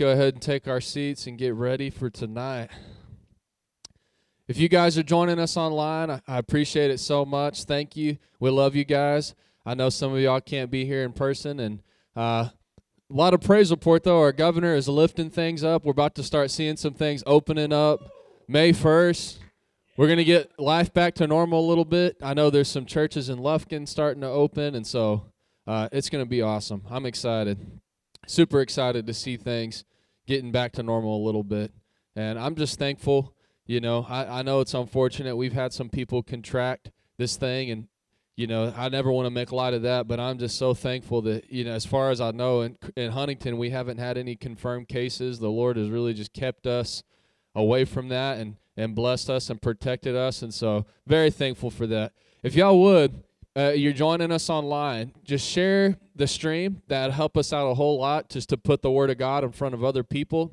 go ahead and take our seats and get ready for tonight. If you guys are joining us online, I, appreciate it so much. Thank you. We love you guys. I know some of y'all can't be here in person, and uh, a lot of praise report though. Our governor is lifting things up. We're about to start seeing some things opening up. May first, we're gonna get life back to normal a little bit. I know there's some churches in Lufkin starting to open, and so uh, it's gonna be awesome. I'm excited, super excited to see things getting back to normal a little bit, and I'm just thankful. You know, I, I know it's unfortunate we've had some people contract this thing, and you know, I never want to make light of that, but I'm just so thankful that, you know, as far as I know, in, in Huntington, we haven't had any confirmed cases. The Lord has really just kept us away from that and, and blessed us and protected us. And so, very thankful for that. If y'all would, uh, you're joining us online, just share the stream. That'd help us out a whole lot just to put the Word of God in front of other people,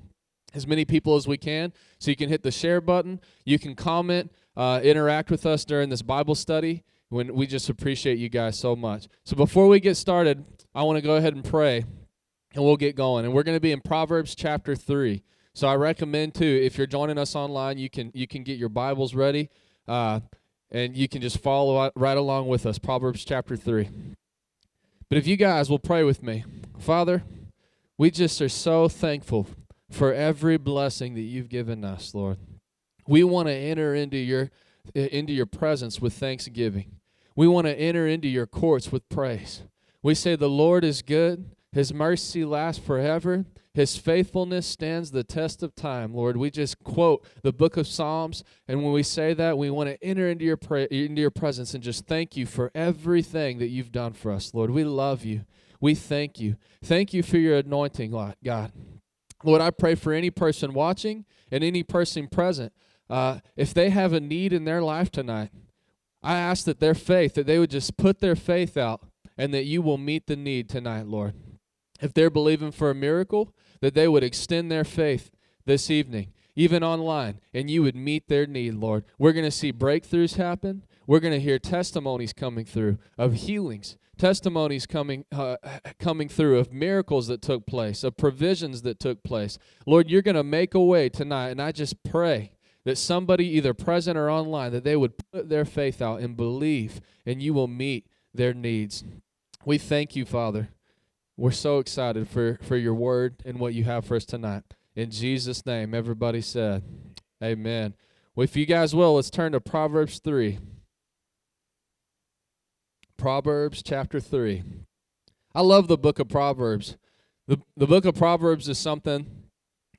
as many people as we can. So you can hit the share button, you can comment, uh, interact with us during this Bible study when we just appreciate you guys so much. So before we get started, I want to go ahead and pray and we'll get going. And we're going to be in Proverbs chapter 3. So I recommend too if you're joining us online, you can you can get your Bibles ready uh, and you can just follow right along with us Proverbs chapter 3. But if you guys will pray with me. Father, we just are so thankful for every blessing that you've given us, Lord. We want to enter into your into your presence with thanksgiving. We want to enter into your courts with praise. We say the Lord is good, his mercy lasts forever, his faithfulness stands the test of time. Lord, we just quote the book of Psalms and when we say that, we want to enter into your pra- into your presence and just thank you for everything that you've done for us, Lord. We love you. We thank you. Thank you for your anointing, God. Lord, I pray for any person watching and any person present. Uh, if they have a need in their life tonight, I ask that their faith, that they would just put their faith out and that you will meet the need tonight, Lord. If they're believing for a miracle, that they would extend their faith this evening, even online, and you would meet their need, Lord. We're going to see breakthroughs happen. We're going to hear testimonies coming through of healings, testimonies coming uh, coming through of miracles that took place, of provisions that took place. Lord, you're going to make a way tonight, and I just pray that somebody either present or online that they would put their faith out and believe and you will meet their needs. We thank you, Father. We're so excited for for your word and what you have for us tonight. In Jesus name, everybody said, amen. Well, if you guys will, let's turn to Proverbs 3. Proverbs chapter 3. I love the book of Proverbs. The, the book of Proverbs is something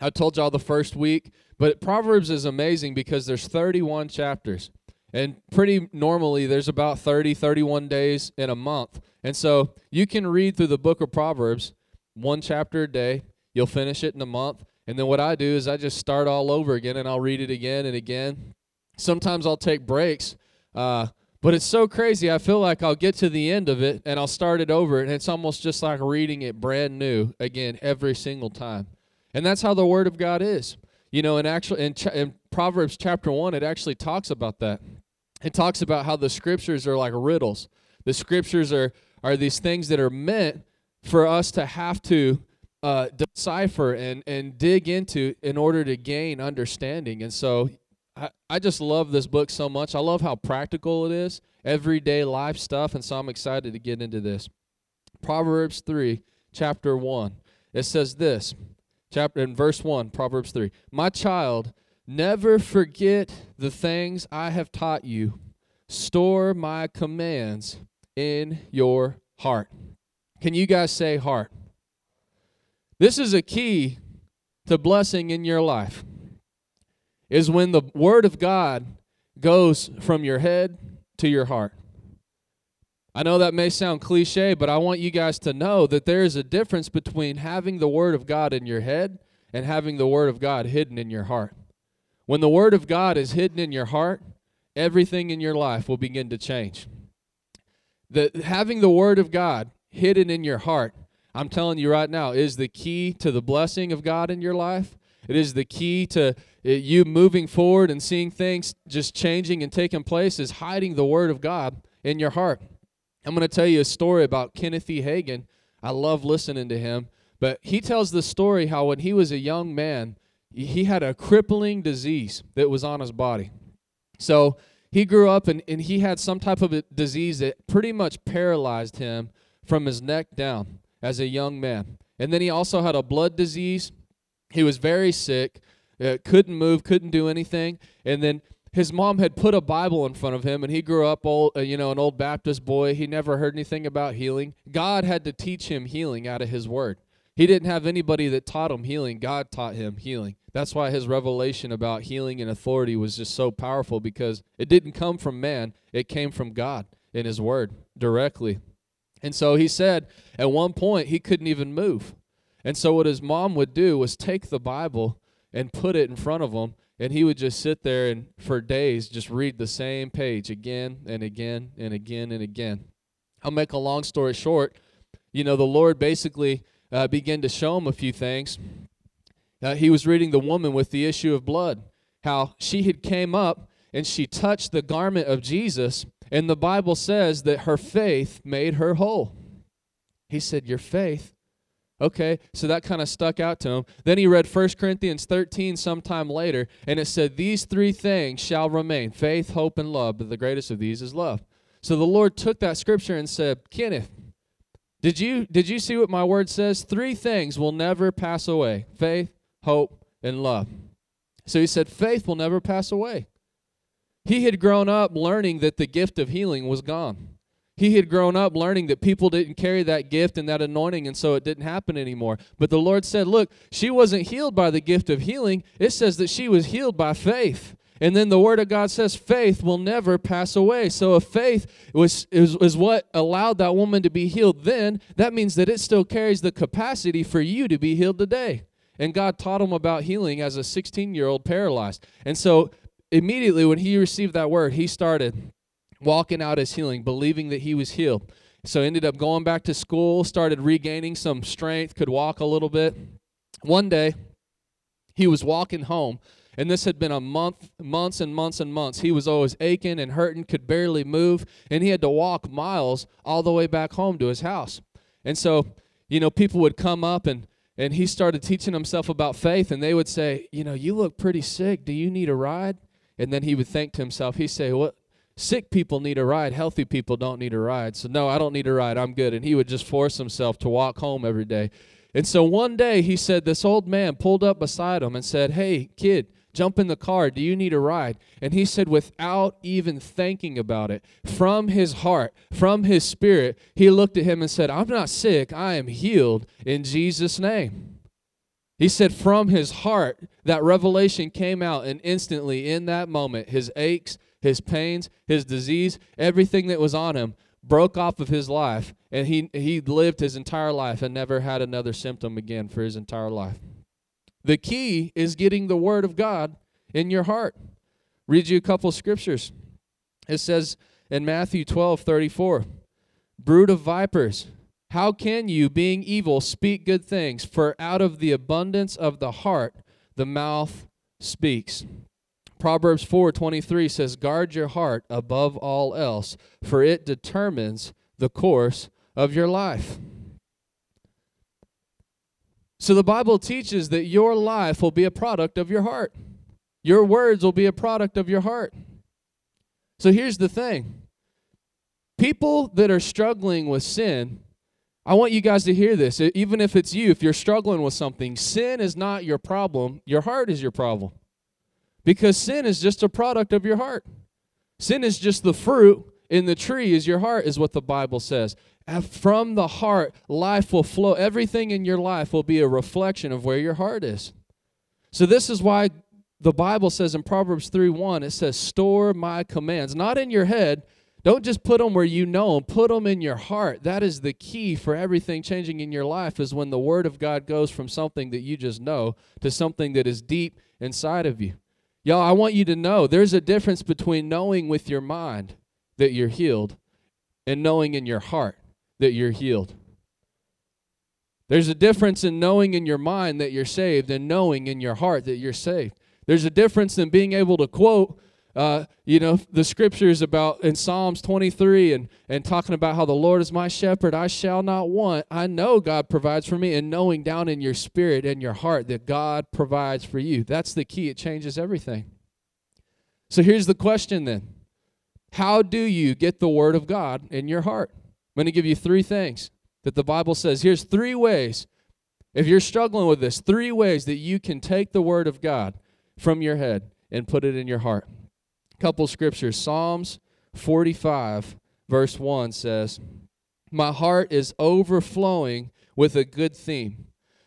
I told y'all the first week, but Proverbs is amazing because there's 31 chapters. And pretty normally there's about 30, 31 days in a month. And so you can read through the book of Proverbs one chapter a day. You'll finish it in a month. And then what I do is I just start all over again and I'll read it again and again. Sometimes I'll take breaks. Uh, but it's so crazy. I feel like I'll get to the end of it and I'll start it over. And it's almost just like reading it brand new again every single time. And that's how the Word of God is. You know, in actual in, in Proverbs chapter one, it actually talks about that. It talks about how the scriptures are like riddles. The scriptures are are these things that are meant for us to have to uh, decipher and and dig into in order to gain understanding. And so, I I just love this book so much. I love how practical it is, everyday life stuff, and so I'm excited to get into this. Proverbs three, chapter one. It says this. chapter in verse 1, Proverbs 3. My child, never forget the things I have taught you. Store my commands in your heart. Can you guys say heart? This is a key to blessing in your life. Is when the word of God goes from your head to your heart. I know that may sound cliche, but I want you guys to know that there is a difference between having the Word of God in your head and having the Word of God hidden in your heart. When the Word of God is hidden in your heart, everything in your life will begin to change. The, having the Word of God hidden in your heart, I'm telling you right now, is the key to the blessing of God in your life. It is the key to uh, you moving forward and seeing things just changing and taking place, is hiding the Word of God in your heart. I'm going to tell you a story about Kenneth E. Hagin. I love listening to him, but he tells the story how when he was a young man, he had a crippling disease that was on his body. So he grew up and, and he had some type of a disease that pretty much paralyzed him from his neck down as a young man. And then he also had a blood disease. He was very sick, uh, couldn't move, couldn't do anything. And then his mom had put a Bible in front of him, and he grew up old, uh, you know, an old Baptist boy. He never heard anything about healing. God had to teach him healing out of His Word. He didn't have anybody that taught him healing. God taught him healing. That's why his revelation about healing and authority was just so powerful because it didn't come from man, it came from God in His Word directly. And so he said at one point he couldn't even move. And so what his mom would do was take the Bible and put it in front of him and he would just sit there and for days just read the same page again and again and again and again. I'll make a long story short. You know, the Lord basically uh, began to show him a few things. Uh, he was reading the woman with the issue of blood, how she had came up and she touched the garment of Jesus, and the Bible says that her faith made her whole. He said, Your faith Okay, so that kind of stuck out to him. Then he read 1 Corinthians 13 sometime later, and it said, These three things shall remain faith, hope, and love, but the greatest of these is love. So the Lord took that scripture and said, Kenneth, did you, did you see what my word says? Three things will never pass away faith, hope, and love. So he said, Faith will never pass away. He had grown up learning that the gift of healing was gone he had grown up learning that people didn't carry that gift and that anointing, and so it didn't happen anymore. But the Lord said, Look, she wasn't healed by the gift of healing. It says that she was healed by faith. And then the Word of God says faith will never pass away. So if faith was, is, is what allowed that woman to be healed then, that means that it still carries the capacity for you to be healed today. And God taught him about healing as a 16 year old paralyzed. And so immediately when he received that word, he started walking out his healing, believing that he was healed. So ended up going back to school, started regaining some strength, could walk a little bit. One day, he was walking home, and this had been a month, months and months and months. He was always aching and hurting, could barely move, and he had to walk miles all the way back home to his house. And so, you know, people would come up and and he started teaching himself about faith, and they would say, you know, you look pretty sick. Do you need a ride? And then he would think to himself, he'd say, What sick people need a ride, healthy people don't need a ride. So, no, I don't need a ride, I'm good. And he would just force himself to walk home every day. And so one day he said, This old man pulled up beside him and said, Hey, kid, jump in the car. Do you need a ride? And he said, without even thinking about it, from his heart, from his spirit, he looked at him and said, I'm not sick, I am healed in Jesus' name. He said, from his heart, that revelation came out, and instantly in that moment, his aches, his pains, his disease, everything that was on him broke off of his life and he he lived his entire life and never had another symptom again for his entire life. The key is getting the word of God in your heart. Read you a couple scriptures. It says in Matthew 12, 34, Brood of vipers, how can you, being evil, speak good things? For out of the abundance of the heart, the mouth speaks. Proverbs 4:23 says, "Guard your heart above all else, for it determines the course of your life." So the Bible teaches that your life will be a product of your heart. Your words will be a product of your heart. So here's the thing. People that are struggling with sin, I want you guys to hear this. Even if it's you, if you're struggling with something, sin is not your problem. Your heart is your problem. Because sin is just a product of your heart. Sin is just the fruit in the tree is your heart is what the Bible says. From the heart life will flow. Everything in your life will be a reflection of where your heart is. So this is why the Bible says in Proverbs 3 1, it says, Store my commands, not in your head. Don't just put them where you know them, put them in your heart. That is the key for everything changing in your life, is when the Word of God goes from something that you just know to something that is deep inside of you. Y'all, I want you to know there's a difference between knowing with your mind that you're healed and knowing in your heart that you're healed. There's a difference in knowing in your mind that you're saved and knowing in your heart that you're saved. There's a difference in being able to quote, uh, you know, the scriptures about in Psalms 23 and, and talking about how the Lord is my shepherd, I shall not want. I know God provides for me, and knowing down in your spirit and your heart that God provides for you. That's the key. It changes everything. So here's the question then How do you get the Word of God in your heart? I'm going to give you three things that the Bible says. Here's three ways. If you're struggling with this, three ways that you can take the Word of God from your head and put it in your heart. Couple scriptures. Psalms 45, verse 1 says, My heart is overflowing with a good theme.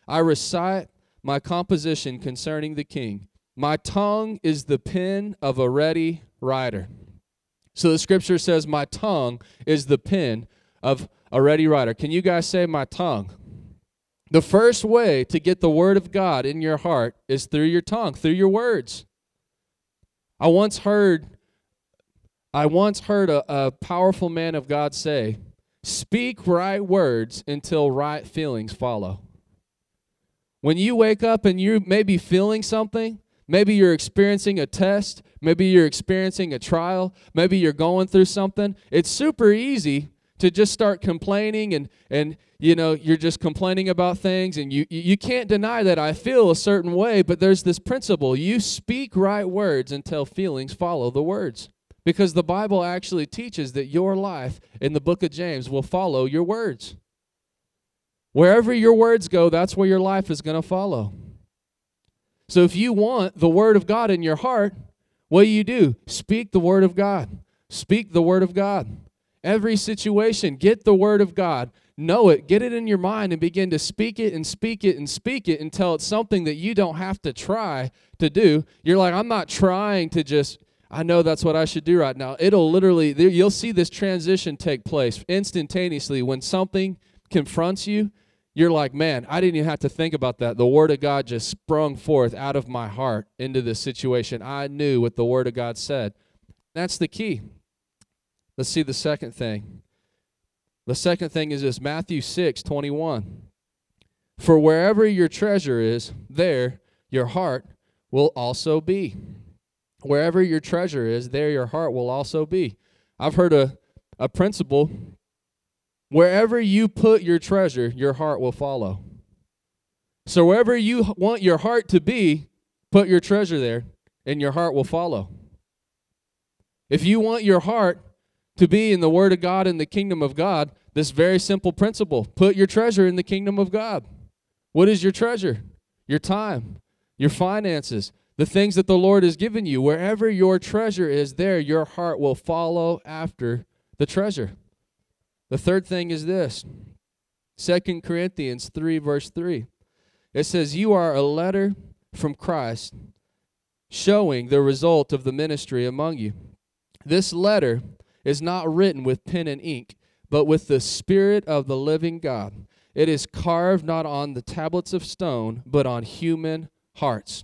I recite my composition concerning the king. My tongue is the pen of a ready writer. So the scripture says, My tongue is the pen of a ready writer. Can you guys say, My tongue? The first way to get the word of God in your heart is through your tongue, through your words. I once heard I once heard a, a powerful man of God say, Speak right words until right feelings follow. When you wake up and you may be feeling something, maybe you're experiencing a test, maybe you're experiencing a trial, maybe you're going through something, it's super easy to just start complaining and and you know you're just complaining about things and you you can't deny that I feel a certain way but there's this principle. You speak right words until feelings follow the words. Because the Bible actually teaches that your life in the book of James will follow your words. Wherever your words go that's where your life is going to follow. So if you want the word of God in your heart what do you do? Speak the word of God. Speak the word of God every situation. Get the word of God. Know it. Get it in your mind and begin to speak it and speak it and speak it until it's something that you don't have to try to do. You're like, I'm not trying to just, I know that's what I should do right now. It'll literally, you'll see this transition take place instantaneously. When something confronts you, you're like, man, I didn't even have to think about that. The Word of God just sprung forth out of my heart into this situation. I knew what the Word of God said. That's the key. Let's see the second thing. The second thing is this Matthew 6 21. For wherever your treasure is, there your heart will also be. Wherever your treasure is, there your heart will also be. I've heard a, a principle wherever you put your treasure, your heart will follow. So wherever you want your heart to be, put your treasure there, and your heart will follow. If you want your heart to be in the Word of God in the kingdom of God, this very simple principle put your treasure in the kingdom of God. What is your treasure? Your time, your finances, the things that the Lord has given you. Wherever your treasure is, there your heart will follow after the treasure. The third thing is this Second Corinthians 3, verse 3. It says, You are a letter from Christ showing the result of the ministry among you. This letter is not written with pen and ink, but with the Spirit of the living God. It is carved not on the tablets of stone, but on human hearts.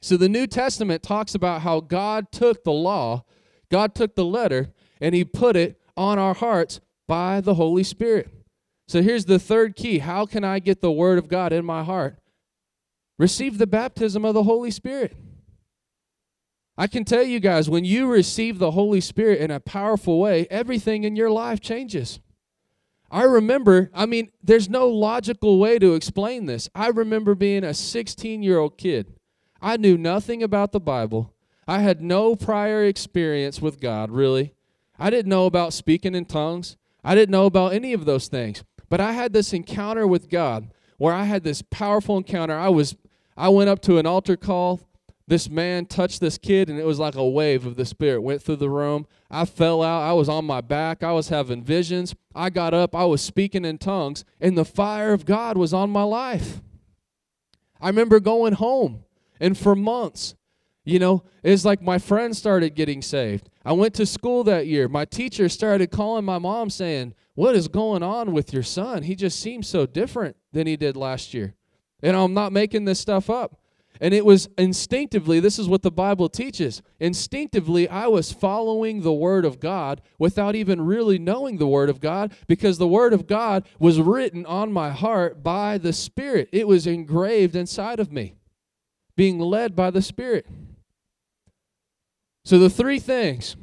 So the New Testament talks about how God took the law, God took the letter, and He put it on our hearts by the Holy Spirit. So here's the third key how can I get the Word of God in my heart? Receive the baptism of the Holy Spirit. I can tell you guys, when you receive the Holy Spirit in a powerful way, everything in your life changes. I remember, I mean, there's no logical way to explain this. I remember being a 16 year old kid. I knew nothing about the Bible. I had no prior experience with God, really. I didn't know about speaking in tongues. I didn't know about any of those things. But I had this encounter with God where I had this powerful encounter. I was I went up to an altar call. This man touched this kid and it was like a wave of the spirit went through the room. I fell out. I was on my back. I was having visions. I got up. I was speaking in tongues and the fire of God was on my life. I remember going home and for months you know, it's like my friends started getting saved. I went to school that year. My teacher started calling my mom saying, What is going on with your son? He just seems so different than he did last year. And I'm not making this stuff up. And it was instinctively, this is what the Bible teaches. Instinctively, I was following the Word of God without even really knowing the Word of God because the Word of God was written on my heart by the Spirit. It was engraved inside of me, being led by the Spirit. So, the three things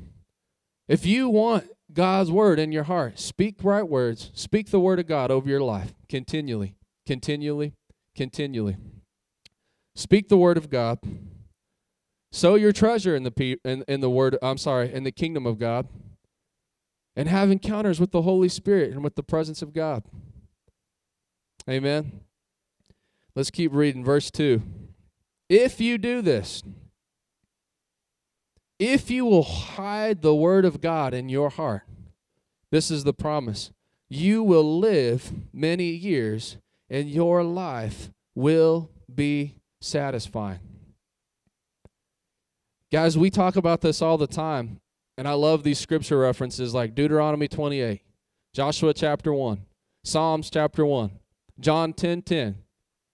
if you want God's word in your heart, speak right words, speak the word of God over your life continually, continually, continually. Speak the word of God. Sow your treasure in the pe- in, in the word, I'm sorry, in the kingdom of God. And have encounters with the Holy Spirit and with the presence of God. Amen. Let's keep reading verse 2. If you do this, if you will hide the word of God in your heart, this is the promise. You will live many years and your life will be satisfying. Guys, we talk about this all the time, and I love these scripture references like Deuteronomy 28, Joshua chapter 1, Psalms chapter 1, John 10 10,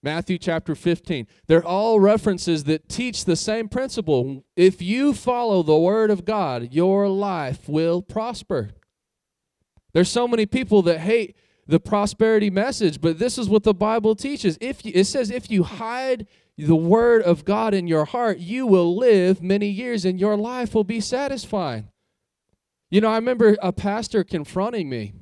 Matthew chapter 15. They're all references that teach the same principle. If you follow the word of God, your life will prosper. There's so many people that hate the prosperity message, but this is what the Bible teaches. If you, it says if you hide the word of God in your heart, you will live many years and your life will be satisfying. You know, I remember a pastor confronting me,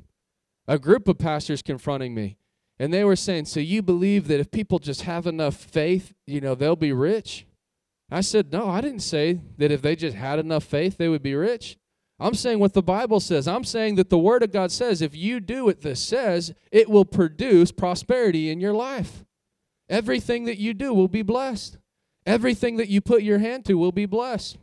a group of pastors confronting me. And they were saying, So you believe that if people just have enough faith, you know, they'll be rich? I said, No, I didn't say that if they just had enough faith, they would be rich. I'm saying what the Bible says. I'm saying that the Word of God says if you do what this says, it will produce prosperity in your life. Everything that you do will be blessed. Everything that you put your hand to will be blessed.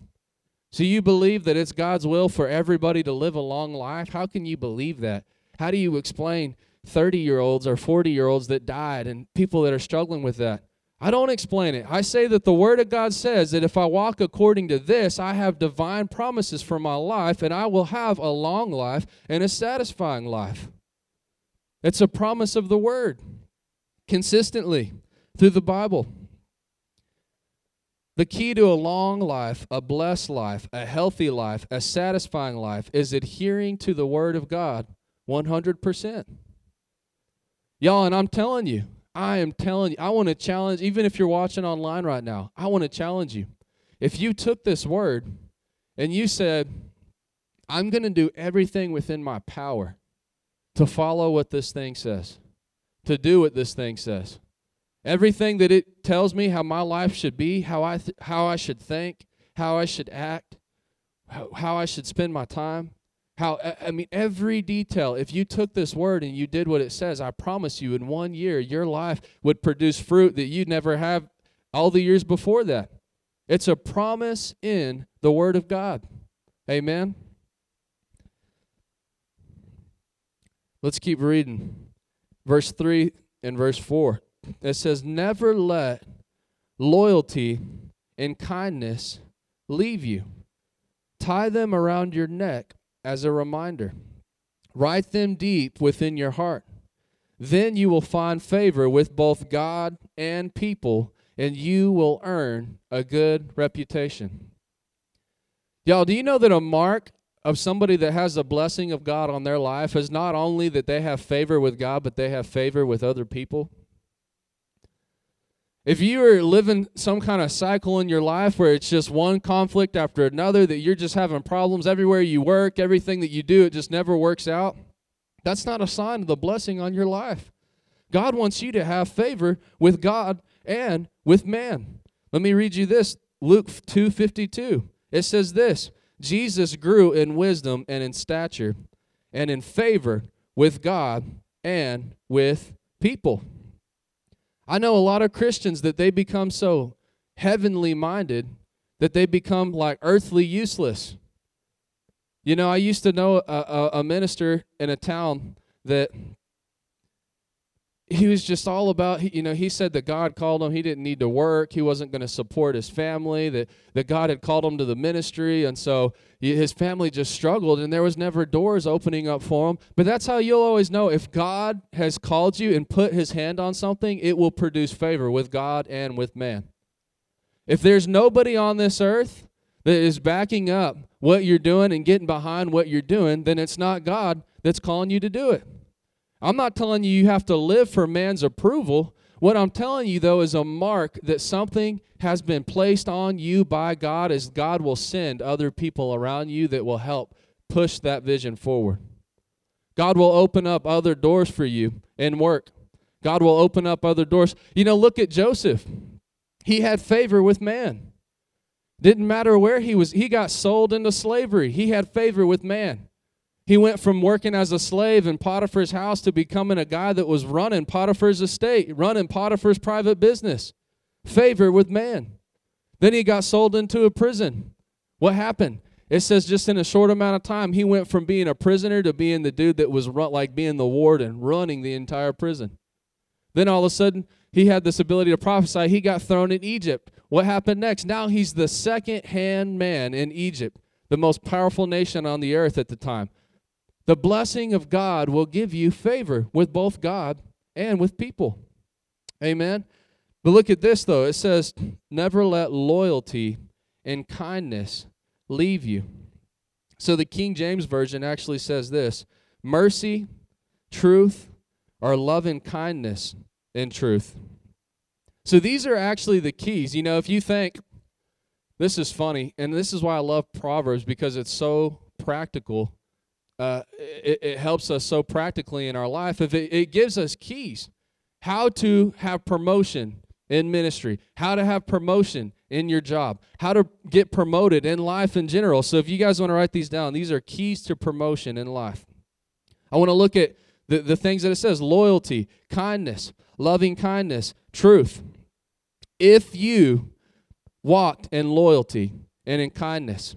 So you believe that it's God's will for everybody to live a long life? How can you believe that? How do you explain 30 year olds or 40 year olds that died and people that are struggling with that. I don't explain it. I say that the Word of God says that if I walk according to this, I have divine promises for my life and I will have a long life and a satisfying life. It's a promise of the Word consistently through the Bible. The key to a long life, a blessed life, a healthy life, a satisfying life is adhering to the Word of God 100%. Y'all, and I'm telling you, I am telling you, I want to challenge, even if you're watching online right now, I want to challenge you. If you took this word and you said, I'm going to do everything within my power to follow what this thing says, to do what this thing says, everything that it tells me how my life should be, how I, th- how I should think, how I should act, how, how I should spend my time, how, I mean, every detail, if you took this word and you did what it says, I promise you, in one year, your life would produce fruit that you'd never have all the years before that. It's a promise in the Word of God. Amen. Let's keep reading. Verse 3 and verse 4. It says, Never let loyalty and kindness leave you. Tie them around your neck as a reminder. Write them deep within your heart. Then you will find favor with both God and people, and you will earn a good reputation. Y'all, do you know that a mark of somebody that has a blessing of God on their life is not only that they have favor with God, but they have favor with other people? If you are living some kind of cycle in your life where it's just one conflict after another, that you're just having problems everywhere you work, everything that you do, it just never works out, that's not a sign of the blessing on your life. God wants you to have favor with God and with man. Let me read you this Luke 2:52. It says this, Jesus grew in wisdom and in stature and in favor with God and with people. I know a lot of Christians that they become so heavenly minded that they become like earthly useless. You know, I used to know a, a, a minister in a town that he was just all about you know he said that god called him. He didn't need to work. He wasn't going to support his family that, that god had called him to the ministry. And so his family just struggled and there was never doors opening up for him. But that's how you'll always know if god has called you and put his hand on something it will produce favor with god and with man. If there's nobody on this earth that is backing up what you're doing and getting behind what you're doing then it's not god that's calling you to do it I'm not telling you you have to live for man's approval. What I'm telling you, though, is a mark that something has been placed on you by God as God will send other people around you that will help push that vision forward. God will open up other doors for you in work. God will open up other doors. You know, look at Joseph. He had favor with man. Didn't matter where he was, he got sold into slavery. He had favor with man. He went from working as a slave in Potiphar's house to becoming a guy that was running Potiphar's estate, running Potiphar's private business. Favor with man. Then he got sold into a prison. What happened? It says just in a short amount of time, he went from being a prisoner to being the dude that was run, like being the warden, running the entire prison. Then all of a sudden, he had this ability to prophesy. He got thrown in Egypt. What happened next? Now he's the second hand man in Egypt, the most powerful nation on the earth at the time the blessing of God will give you favor with both God and with people. Amen. But look at this, though. It says, Never let loyalty and kindness leave you. So the King James Version actually says this mercy, truth, or love and kindness and truth. So these are actually the keys. You know, if you think, this is funny, and this is why I love Proverbs because it's so practical uh, it, it, helps us so practically in our life. If it, it gives us keys, how to have promotion in ministry, how to have promotion in your job, how to get promoted in life in general. So if you guys want to write these down, these are keys to promotion in life. I want to look at the, the things that it says loyalty, kindness, loving kindness, truth. If you walked in loyalty and in kindness,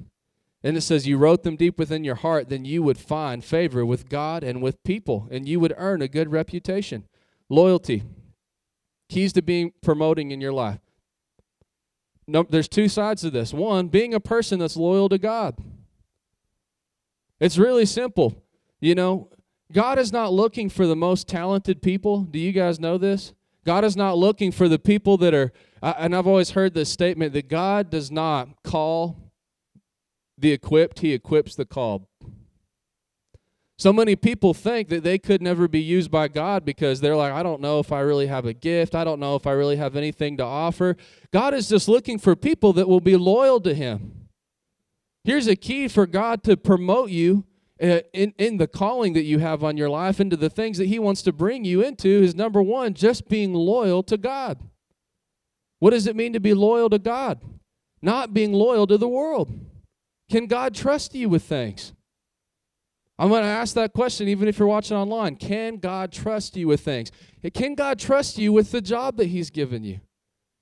and it says, You wrote them deep within your heart, then you would find favor with God and with people, and you would earn a good reputation. Loyalty. Keys to being promoting in your life. No, there's two sides to this. One, being a person that's loyal to God. It's really simple. You know, God is not looking for the most talented people. Do you guys know this? God is not looking for the people that are, and I've always heard this statement that God does not call the equipped, he equips the called. So many people think that they could never be used by God because they're like, I don't know if I really have a gift. I don't know if I really have anything to offer. God is just looking for people that will be loyal to Him. Here's a key for God to promote you uh, in, in the calling that you have on your life into the things that He wants to bring you into is number one, just being loyal to God. What does it mean to be loyal to God? Not being loyal to the world. Can God trust you with things? I'm going to ask that question even if you're watching online. Can God trust you with things? Can God trust you with the job that He's given you?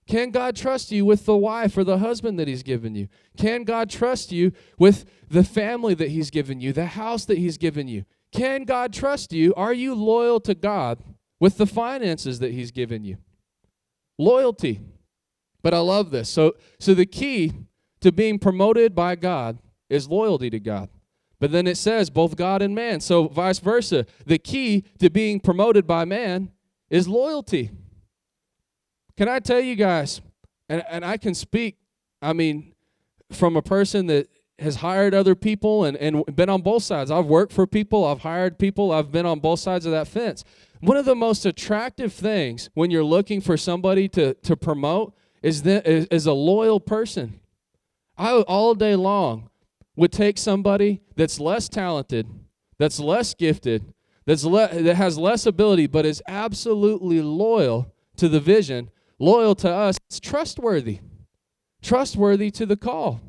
Can God trust you with the wife or the husband that He's given you? Can God trust you with the family that He's given you, the house that He's given you? Can God trust you? Are you loyal to God with the finances that He's given you? Loyalty. But I love this. So, so the key to being promoted by God is loyalty to God. But then it says both God and man. So, vice versa. The key to being promoted by man is loyalty. Can I tell you guys, and, and I can speak, I mean, from a person that has hired other people and, and been on both sides. I've worked for people, I've hired people, I've been on both sides of that fence. One of the most attractive things when you're looking for somebody to, to promote is, the, is, is a loyal person. I all day long would take somebody that's less talented, that's less gifted, that's le- that has less ability, but is absolutely loyal to the vision, loyal to us. It's trustworthy, trustworthy to the call.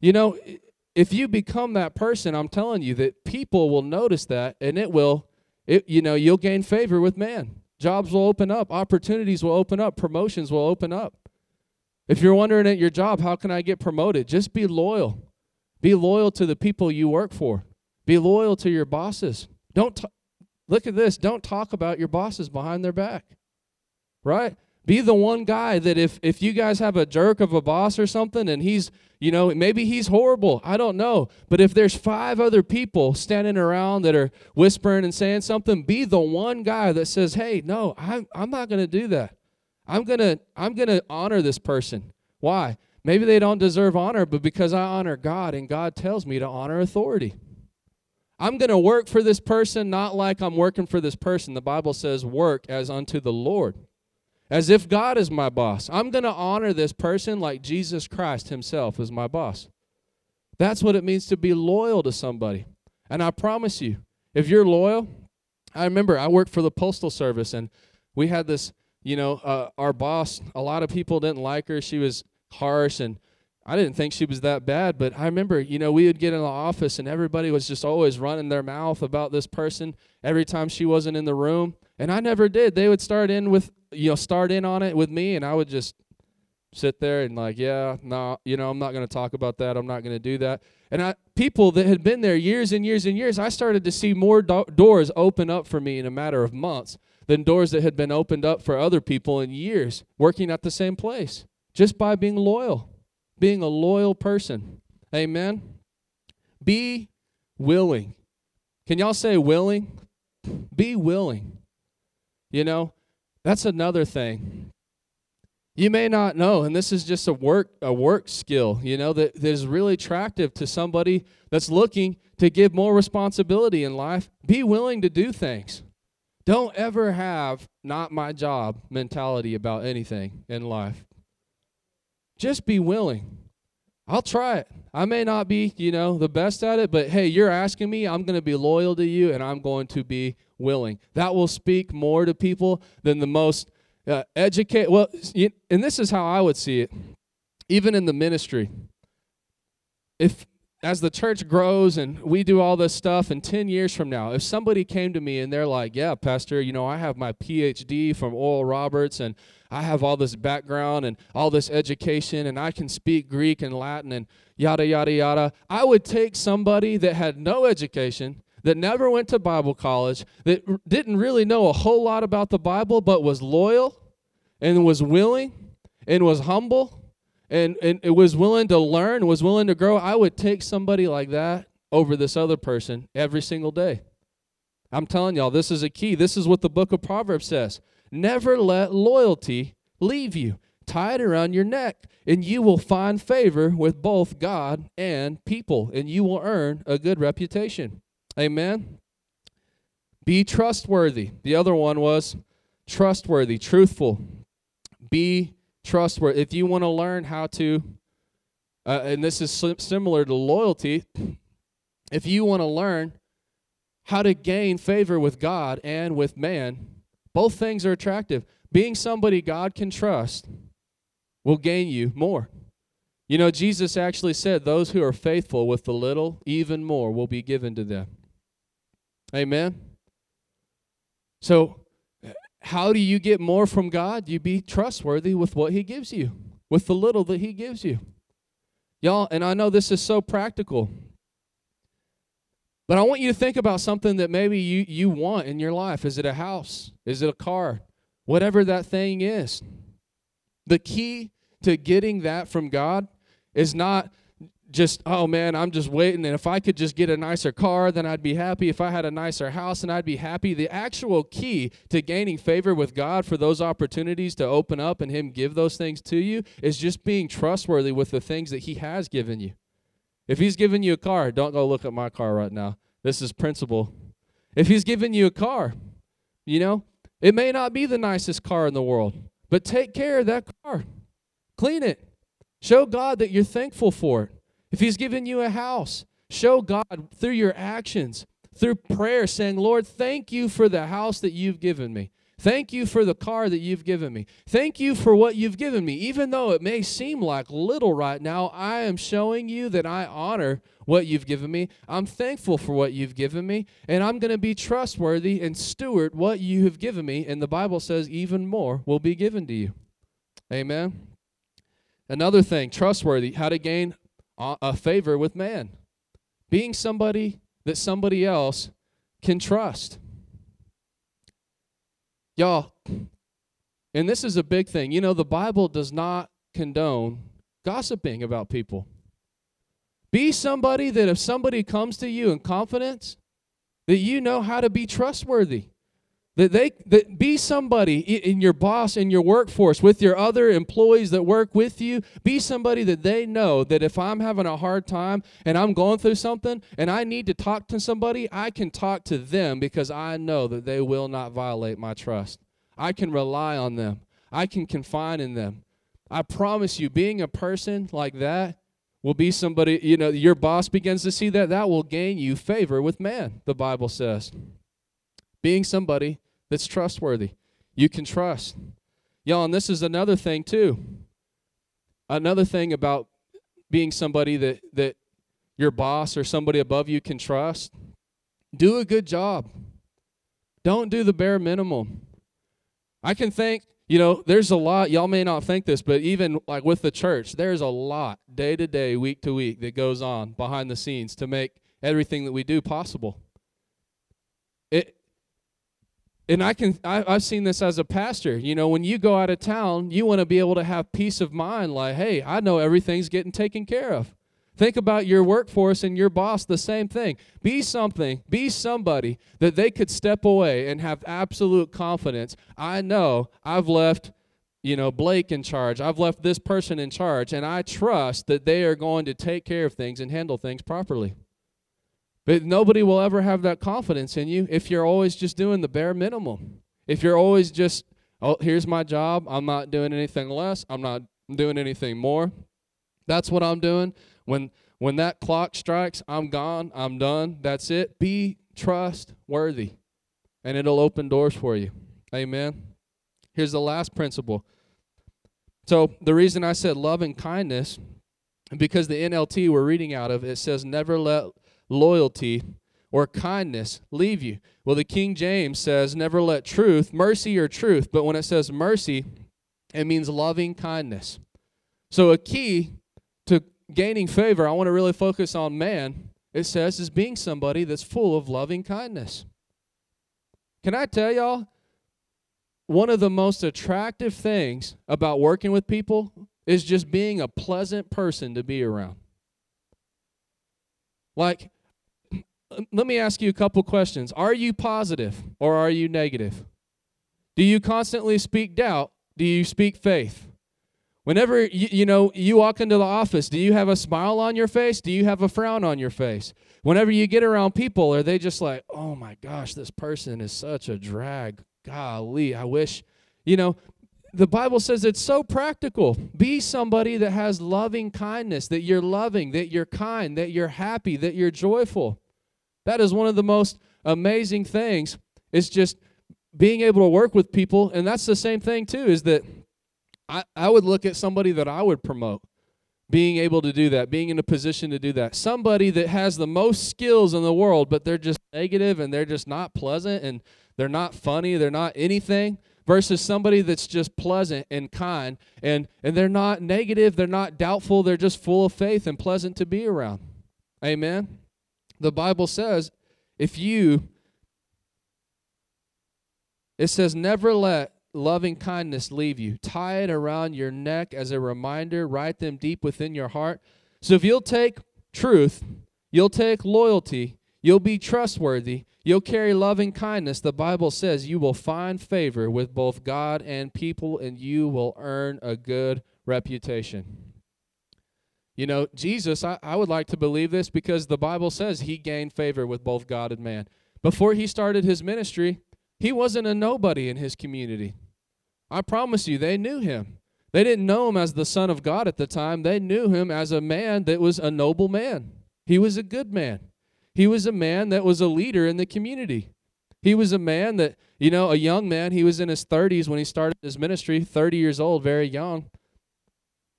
You know, if you become that person, I'm telling you that people will notice that, and it will it, you know, you'll gain favor with man. Jobs will open up, opportunities will open up, promotions will open up. If you're wondering at your job, how can I get promoted? Just be loyal. Be loyal to the people you work for. Be loyal to your bosses. Don't t- look at this. Don't talk about your bosses behind their back. Right? Be the one guy that if if you guys have a jerk of a boss or something and he's, you know, maybe he's horrible. I don't know. But if there's five other people standing around that are whispering and saying something, be the one guy that says, "Hey, no, I'm I'm not going to do that. I'm going to I'm going to honor this person." Why? Maybe they don't deserve honor, but because I honor God and God tells me to honor authority. I'm going to work for this person not like I'm working for this person. The Bible says, "Work as unto the Lord." as if God is my boss. I'm going to honor this person like Jesus Christ himself is my boss. That's what it means to be loyal to somebody. And I promise you, if you're loyal, I remember I worked for the Postal Service and we had this, you know, uh, our boss, a lot of people didn't like her. She was harsh and I didn't think she was that bad, but I remember, you know, we would get in the office and everybody was just always running their mouth about this person every time she wasn't in the room. And I never did. They would start in with, you know, start in on it with me, and I would just sit there and like, yeah, no, you know, I'm not going to talk about that. I'm not going to do that. And I, people that had been there years and years and years, I started to see more do- doors open up for me in a matter of months than doors that had been opened up for other people in years working at the same place just by being loyal, being a loyal person. Amen. Be willing. Can y'all say willing? Be willing. You know, that's another thing. You may not know, and this is just a work a work skill, you know, that, that is really attractive to somebody that's looking to give more responsibility in life. Be willing to do things. Don't ever have not my job mentality about anything in life. Just be willing. I'll try it. I may not be, you know, the best at it, but hey, you're asking me, I'm going to be loyal to you and I'm going to be willing. That will speak more to people than the most uh, educate. Well, and this is how I would see it, even in the ministry. If as the church grows and we do all this stuff, and 10 years from now, if somebody came to me and they're like, Yeah, Pastor, you know, I have my PhD from Oral Roberts and I have all this background and all this education and I can speak Greek and Latin and yada, yada, yada. I would take somebody that had no education that never went to Bible college, that didn't really know a whole lot about the Bible, but was loyal and was willing and was humble and, and it was willing to learn, was willing to grow, I would take somebody like that over this other person every single day. I'm telling y'all, this is a key. This is what the book of Proverbs says. Never let loyalty leave you. Tie it around your neck, and you will find favor with both God and people, and you will earn a good reputation. Amen. Be trustworthy. The other one was trustworthy, truthful. Be trustworthy. If you want to learn how to, uh, and this is similar to loyalty, if you want to learn how to gain favor with God and with man, both things are attractive. Being somebody God can trust will gain you more. You know, Jesus actually said, Those who are faithful with the little, even more will be given to them. Amen. So, how do you get more from God? You be trustworthy with what He gives you, with the little that He gives you. Y'all, and I know this is so practical, but I want you to think about something that maybe you, you want in your life. Is it a house? Is it a car? Whatever that thing is. The key to getting that from God is not just, oh man, I'm just waiting. And if I could just get a nicer car, then I'd be happy. If I had a nicer house, and I'd be happy. The actual key to gaining favor with God for those opportunities to open up and Him give those things to you is just being trustworthy with the things that He has given you. If He's given you a car, don't go look at my car right now. This is principle. If He's given you a car, you know, it may not be the nicest car in the world, but take care of that car. Clean it. Show God that you're thankful for it. If He's given you a house, show God through your actions, through prayer, saying, Lord, thank you for the house that you've given me. Thank you for the car that you've given me. Thank you for what you've given me. Even though it may seem like little right now, I am showing you that I honor what you've given me. I'm thankful for what you've given me, and I'm going to be trustworthy and steward what you have given me. And the Bible says, even more will be given to you. Amen. Another thing, trustworthy, how to gain Uh, a favor with man. Being somebody that somebody else can trust. Y'all, and this is a big thing. You know, the Bible does not condone gossiping about people. Be somebody that if somebody comes to you in confidence, that you know how to be trustworthy. That they that be somebody in your boss in your workforce with your other employees that work with you, be somebody that they know that if I'm having a hard time and I'm going through something and I need to talk to somebody, I can talk to them because I know that they will not violate my trust. I can rely on them. I can confide in them. I promise you being a person like that will be somebody, you know, your boss begins to see that that will gain you favor with man, the Bible says. Being somebody that's trustworthy. You can trust. Y'all, and this is another thing too. Another thing about being somebody that that your boss or somebody above you can trust. Do a good job. Don't do the bare minimum. I can think, you know, there's a lot, y'all may not think this, but even like with the church, there's a lot day to day, week to week that goes on behind the scenes to make everything that we do possible. It and I can I, I've seen this as a pastor. You know, when you go out of town, you want to be able to have peace of mind. Like, hey, I know everything's getting taken care of. Think about your workforce and your boss, the same thing. Be something, be somebody that they could step away and have absolute confidence. I know I've left, you know, Blake in charge. I've left this person in charge, and I trust that they are going to take care of things and handle things properly. But nobody will ever have that confidence in you if you're always just doing the bare minimum. If you're always just, oh, here's my job. I'm not doing anything less. I'm not doing anything more. That's what I'm doing. When when that clock strikes, I'm gone. I'm done. That's it. Be trustworthy, and it'll open doors for you. Amen. Here's the last principle. So the reason I said love and kindness, because the NLT we're reading out of, it says never let loyalty, or kindness leave you. Well, the King James says, never let truth, mercy or truth, but when it says mercy, it means loving kindness. So, a key to gaining favor, I want to really focus on man, it says, is being somebody that's full of loving kindness. Can I tell y'all? One of the most attractive things about working with people is just being a pleasant person to be around. Like, Um, let me ask you a couple questions. Are you positive or are you negative? Do you constantly speak doubt? Do you speak faith? Whenever you, you know you walk into the office, do you have a smile on your face? Do you have a frown on your face? Whenever you get around people, are they just like, "Oh my gosh, this person is such a drag. Golly, I wish." You know, the Bible says it's so practical. Be somebody that has loving kindness, that you're loving, that you're kind, that you're happy, that you're joyful. That is one of the most amazing things. It's just being able to work with people. And that's the same thing, too, is that I, I would look at somebody that I would promote being able to do that, being in a position to do that. Somebody that has the most skills in the world, but they're just negative and they're just not pleasant and they're not funny, they're not anything, versus somebody that's just pleasant and kind and and they're not negative, they're not doubtful, they're just full of faith and pleasant to be around. Amen the Bible says if you, it says, never let loving kindness leave you. Tie it around your neck as a reminder, write them deep within your heart. So if you'll take truth, you'll take loyalty, you'll be trustworthy, you'll carry loving kindness, the Bible says you will find favor with both God and people, and you will earn a good reputation. You know, Jesus, I, I would like to believe this because the Bible says he gained favor with both God and man. Before he started his ministry, he wasn't a nobody in his community. I promise you, they knew him. They didn't know him as the Son of God at the time, they knew him as a man that was a noble man. He was a good man. He was a man that was a leader in the community. He was a man that, you know, a young man. He was in his 30s when he started his ministry, 30 years old, very young.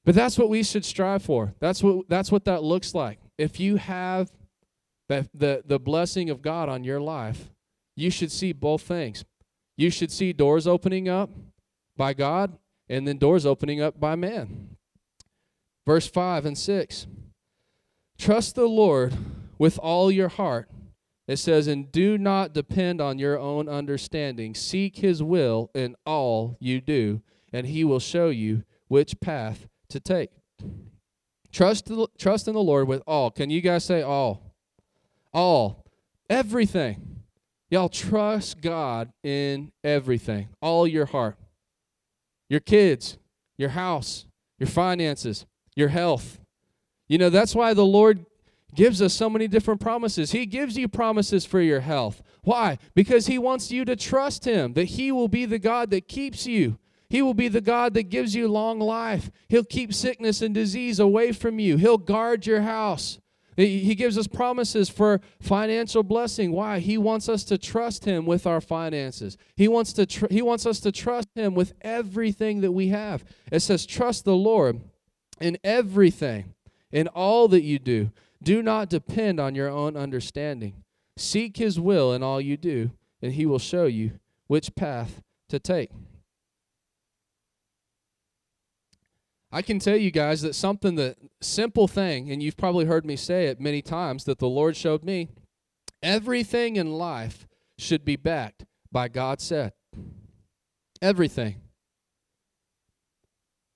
But that's what we should strive for. That's what that's what that looks like. If you have the the, the blessing of God on your life, you should see both things. You should see doors opening up by God and then doors opening up by man. Verse 5 and 6. Trust the Lord with all your heart. It says, and do not depend on your own understanding. Seek his will in all you do, and he will show you which path to take. Trust, the, trust in the Lord with all. Can you guys say all? All. Everything. Y'all trust God in everything. All your heart. Your kids, your house, your finances, your health. You know, that's why the Lord gives us so many different promises. He gives you promises for your health. Why? Because He wants you to trust Him, that He will be the God that keeps you. He will be the God that gives you long life. He'll keep sickness and disease away from you. He'll guard your house. He gives us promises for financial blessing. Why? He wants us to trust him with our finances. He wants to tr- he wants us to trust him with everything that we have. It says trust the Lord in everything, in all that you do. Do not depend on your own understanding. Seek his will in all you do, and he will show you which path to take. I can tell you guys that something that simple thing, and you've probably heard me say it many times, that the Lord showed me everything in life should be backed by God said. Everything.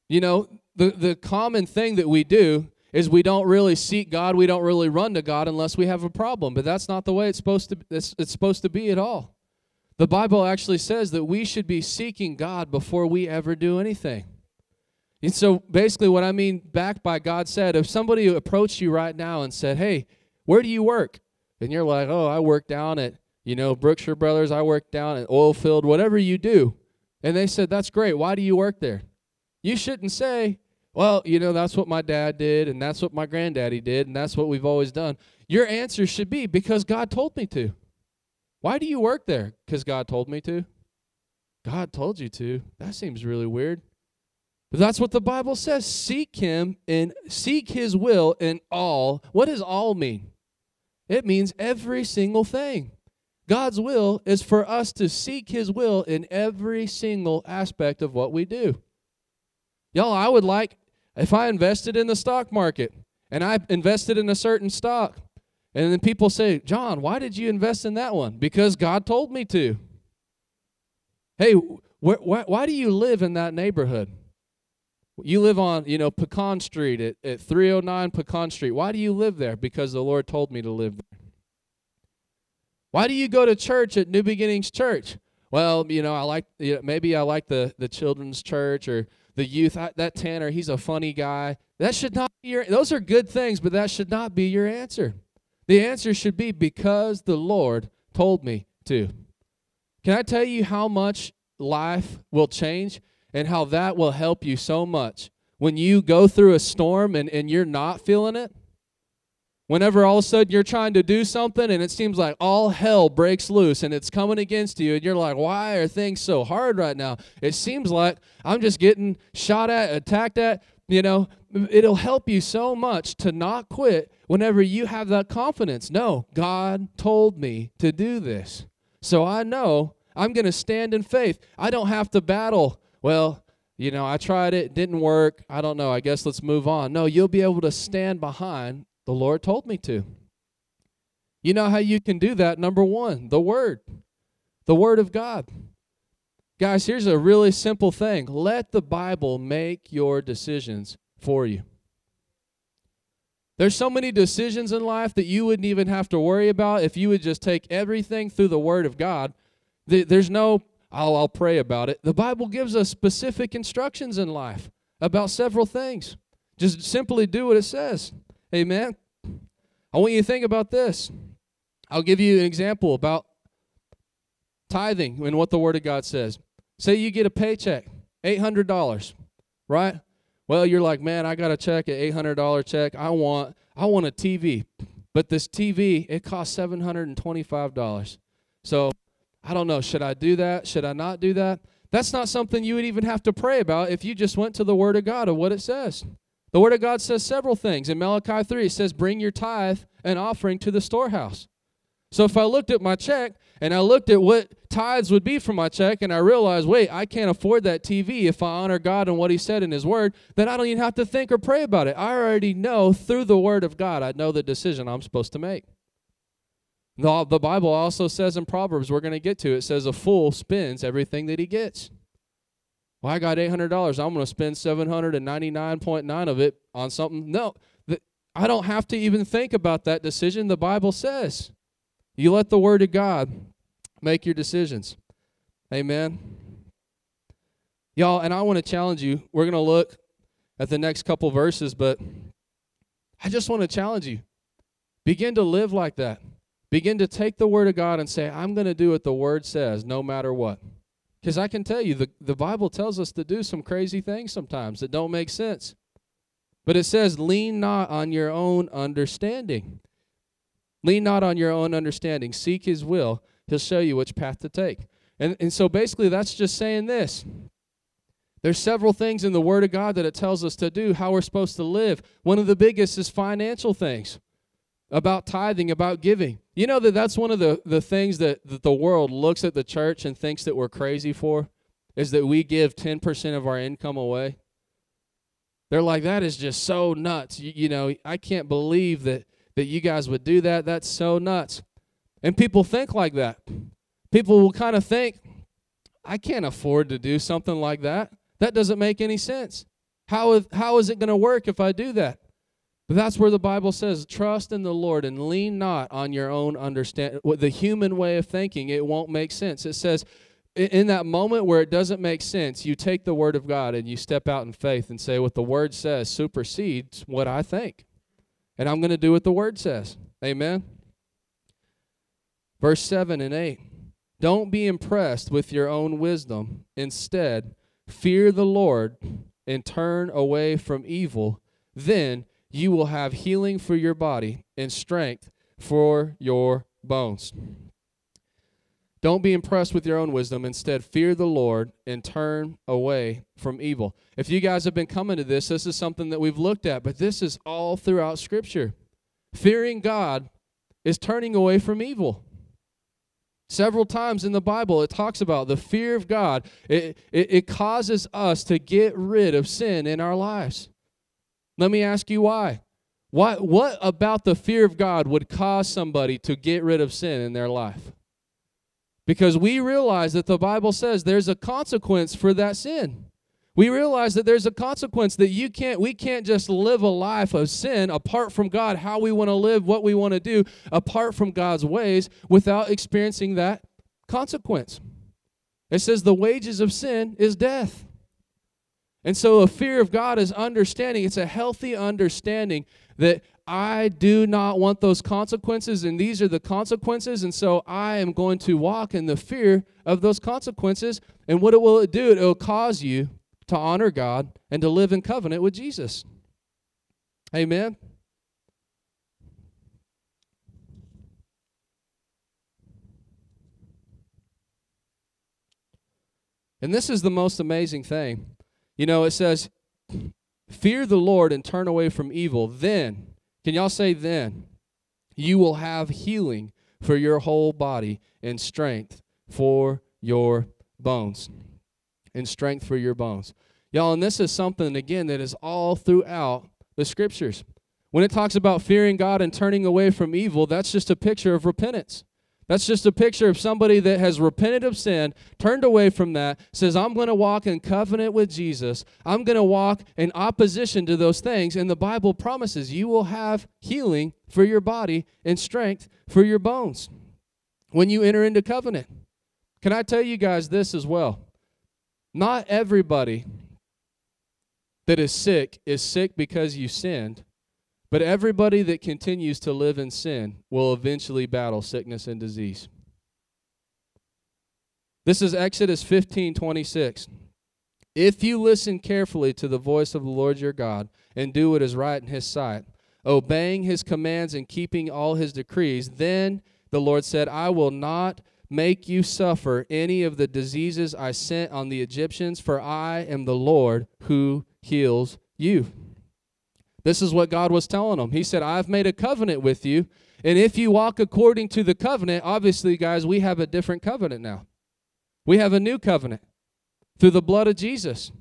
You know, the, the common thing that we do is we don't really seek God, we don't really run to God unless we have a problem. But that's not the way it's supposed to it's, it's supposed to be at all. The Bible actually says that we should be seeking God before we ever do anything. And so basically what I mean back by God said, if somebody approached you right now and said, "Hey, where do you work?" and you're like, "Oh, I work down at, you know, Brookshire Brothers, I work down at Oilfield, whatever you do." And they said, "That's great. Why do you work there?" You shouldn't say, well, you know, that's what my dad did, and that's what my granddaddy did, and that's what we've always done. Your answer should be because God told me to. Why do you work there? Because God told me to. God told you to. That seems really weird. That's what the Bible says. Seek him and seek his will in all. What does all mean? It means every single thing. God's will is for us to seek his will in every single aspect of what we do. Y'all, I would like if I invested in the stock market and I invested in a certain stock, and then people say, John, why did you invest in that one? Because God told me to. Hey, wh- wh- why do you live in that neighborhood? You live on, you know, Pecan Street at, at 309 Pecan Street. Why do you live there? Because the Lord told me to live there. Why do you go to church at New Beginnings Church? Well, you know, I like you know, maybe I like the the children's church or the youth. I, that Tanner, he's a funny guy. That should not be your, those are good things, but that should not be your answer. The answer should be because the Lord told me to. Can I tell you how much life will change and how that will help you so much when you go through a storm and, and you're not feeling it? Whenever all of a sudden you're trying to do something and it seems like all hell breaks loose and it's coming against you, and you're like, why are things so hard right now? It seems like I'm just getting shot at, attacked at. You know, it'll help you so much to not quit whenever you have that confidence. No, God told me to do this. So I know I'm going to stand in faith. I don't have to battle. Well, you know, I tried it, didn't work. I don't know. I guess let's move on. No, you'll be able to stand behind the Lord told me to. You know how you can do that? Number one, the Word, the Word of God. Guys, here's a really simple thing let the Bible make your decisions for you. There's so many decisions in life that you wouldn't even have to worry about if you would just take everything through the Word of God. There's no, I'll, I'll pray about it. The Bible gives us specific instructions in life about several things. Just simply do what it says. Amen. I want you to think about this. I'll give you an example about tithing and what the Word of God says. Say you get a paycheck, $800, right? Well, you're like, man, I got a check, an $800 check. I want, I want a TV, but this TV it costs $725. So I don't know, should I do that? Should I not do that? That's not something you would even have to pray about if you just went to the Word of God of what it says. The Word of God says several things. In Malachi 3, it says, Bring your tithe and offering to the storehouse. So if I looked at my check and I looked at what tithes would be for my check and I realized, wait, I can't afford that TV if I honor God and what He said in His Word, then I don't even have to think or pray about it. I already know through the Word of God, I know the decision I'm supposed to make. The, the Bible also says in Proverbs, we're going to get to it, says a fool spends everything that he gets. Well, I got $800. I'm going to spend 799.9 of it on something. No, the, I don't have to even think about that decision. The Bible says you let the Word of God make your decisions. Amen. Y'all, and I want to challenge you. We're going to look at the next couple verses, but I just want to challenge you. Begin to live like that. Begin to take the Word of God and say, I'm going to do what the Word says, no matter what. Because I can tell you, the, the Bible tells us to do some crazy things sometimes that don't make sense. But it says, lean not on your own understanding. Lean not on your own understanding. Seek His will. He'll show you which path to take. And, and so basically, that's just saying this. There's several things in the Word of God that it tells us to do, how we're supposed to live. One of the biggest is financial things about tithing, about giving. You know that that's one of the, the things that, that the world looks at the church and thinks that we're crazy for, is that we give 10% of our income away. They're like, that is just so nuts. You, you know, I can't believe that, that you guys would do that. That's so nuts. And people think like that. People will kind of think, I can't afford to do something like that. That doesn't make any sense. How is, how is it going to work if I do that? That's where the Bible says, trust in the Lord and lean not on your own understanding. The human way of thinking, it won't make sense. It says, in that moment where it doesn't make sense, you take the word of God and you step out in faith and say, what the word says supersedes what I think. And I'm going to do what the word says. Amen. Verse 7 and 8. Don't be impressed with your own wisdom. Instead, fear the Lord and turn away from evil. Then you will have healing for your body and strength for your bones. Don't be impressed with your own wisdom. Instead, fear the Lord and turn away from evil. If you guys have been coming to this, this is something that we've looked at, but this is all throughout Scripture. Fearing God is turning away from evil. Several times in the Bible, it talks about the fear of God. It, it, it causes us to get rid of sin in our lives. Let me ask you why. What, what about the fear of God would cause somebody to get rid of sin in their life? Because we realize that the Bible says there's a consequence for that sin. We realize that there's a consequence that you can't we can't just live a life of sin apart from God, how we want to live, what we want to do, apart from God's ways without experiencing that consequence. It says the wages of sin is death. And so a fear of God is understanding. It's a healthy understanding that I do not want those consequences, and these are the consequences, and so I am going to walk in the fear of those consequences. And what it will it do? It will cause you to honor God and to live in covenant with Jesus. Amen. And this is the most amazing thing you know, it says, Fear the Lord and turn away from evil. Then, can y'all say then? You will have healing for your whole body and strength for your bones. And strength for your bones. Y'all, and this is something, again, that is all throughout the scriptures. When it talks about fearing God and turning away from evil, that's just a picture of repentance. That's just a picture of somebody that has repented of sin, turned away from that, says, I'm going to walk in covenant with Jesus. I'm going to walk in opposition to those things. And the Bible promises you will have healing for your body and strength for your bones when you enter into covenant. Can I tell you guys this as well? Not everybody that is sick is sick because you sinned. But everybody that continues to live in sin will eventually battle sickness and disease. This is Exodus 15 26. If you listen carefully to the voice of the Lord your God and do what is right in his sight, obeying his commands and keeping all his decrees, then the Lord said, I will not make you suffer any of the diseases I sent on the Egyptians, for I am the Lord who heals you. This is what God was telling them. He said, I've made a covenant with you. And if you walk according to the covenant, obviously, guys, we have a different covenant now. We have a new covenant through the blood of Jesus.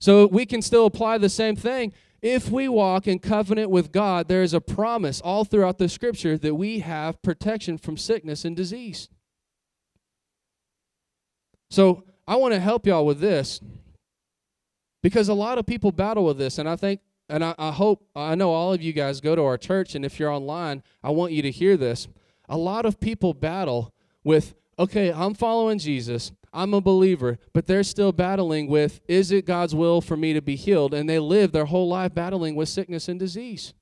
So we can still apply the same thing. If we walk in covenant with God, there is a promise all throughout the scripture that we have protection from sickness and disease. So I want to help y'all with this because a lot of people battle with this, and I think, and I, I, hope, I know all of you guys go to our church, and if you're online, I want you to hear this. A lot of people battle with, okay, I'm following Jesus, I'm a believer, but they're still battling with, is it God's will for me to be healed? And they live their whole life battling with sickness and disease.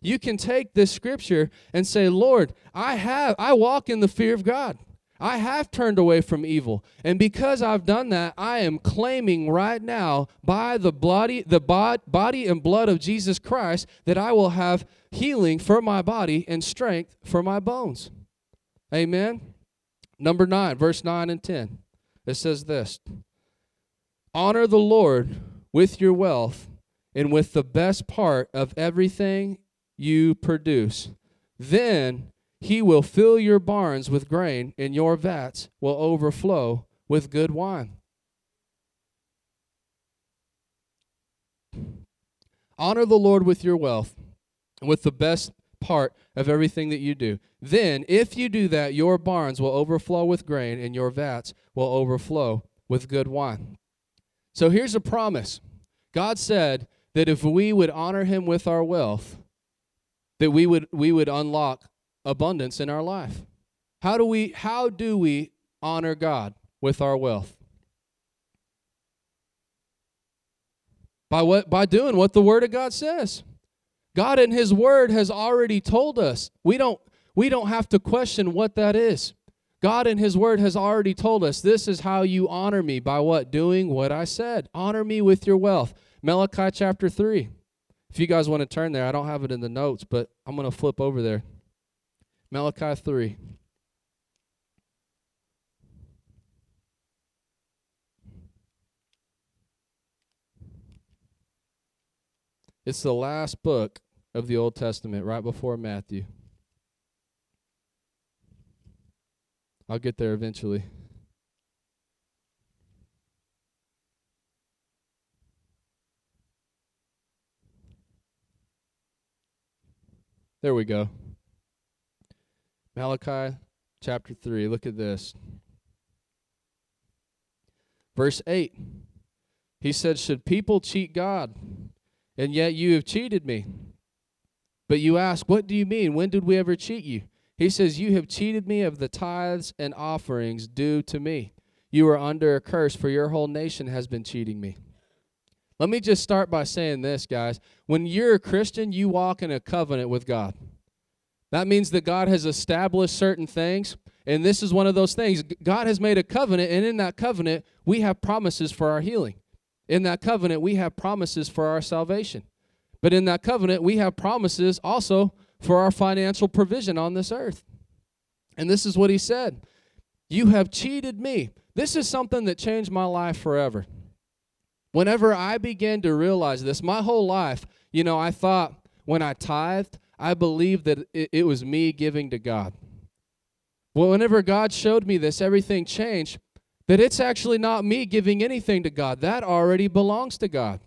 You can take this scripture and say, Lord, I have, I walk in the fear of God. I have turned away from evil. And because I've done that, I am claiming right now by the bloody the body and blood of Jesus Christ that I will have healing for my body and strength for my bones. Amen. Number 9, verse 9 and 10. It says this. Honor the Lord with your wealth and with the best part of everything you produce. Then he will fill your barns with grain, and your vats will overflow with good wine. Honor the Lord with your wealth and with the best part of everything that you do. Then, if you do that, your barns will overflow with grain, and your vats will overflow with good wine. So here's a promise God said that if we would honor him with our wealth, that we would, we would unlock abundance in our life. How do we how do we honor God with our wealth? By what by doing what the word of God says. God in his word has already told us. We don't we don't have to question what that is. God in his word has already told us this is how you honor me by what doing what I said. Honor me with your wealth. Malachi chapter 3. If you guys want to turn there, I don't have it in the notes, but I'm going to flip over there. Malachi 3. It's the last book of the Old Testament, right before Matthew. I'll get there eventually. There we go. Malachi chapter 3. Look at this. Verse 8. He said, Should people cheat God? And yet you have cheated me. But you ask, What do you mean? When did we ever cheat you? He says, You have cheated me of the tithes and offerings due to me. You are under a curse, for your whole nation has been cheating me. Let me just start by saying this, guys. When you're a Christian, you walk in a covenant with God. That means that God has established certain things, and this is one of those things. God has made a covenant, and in that covenant, we have promises for our healing. In that covenant, we have promises for our salvation. But in that covenant, we have promises also for our financial provision on this earth. And this is what he said You have cheated me. This is something that changed my life forever. Whenever I began to realize this, my whole life, you know, I thought when I tithed, I believed that it, it was me giving to God. Well, whenever God showed me this, everything changed. That it's actually not me giving anything to God, that already belongs to God.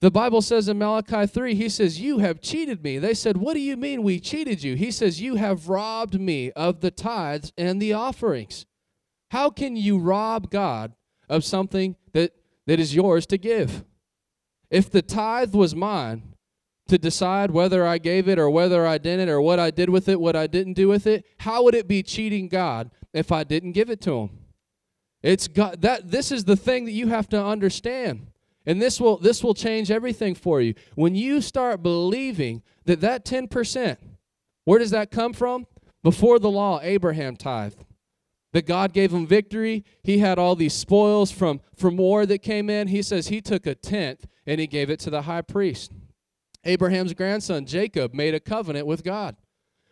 The Bible says in Malachi 3, he says, You have cheated me. They said, What do you mean we cheated you? He says, You have robbed me of the tithes and the offerings. How can you rob God of something that, that is yours to give? If the tithe was mine, to decide whether I gave it or whether I didn't or what I did with it, what I didn't do with it, how would it be cheating God if I didn't give it to him? It's God that this is the thing that you have to understand. And this will this will change everything for you. When you start believing that that 10%, where does that come from? Before the law, Abraham tithed. That God gave him victory. He had all these spoils from, from war that came in. He says he took a tenth and he gave it to the high priest. Abraham's grandson, Jacob, made a covenant with God.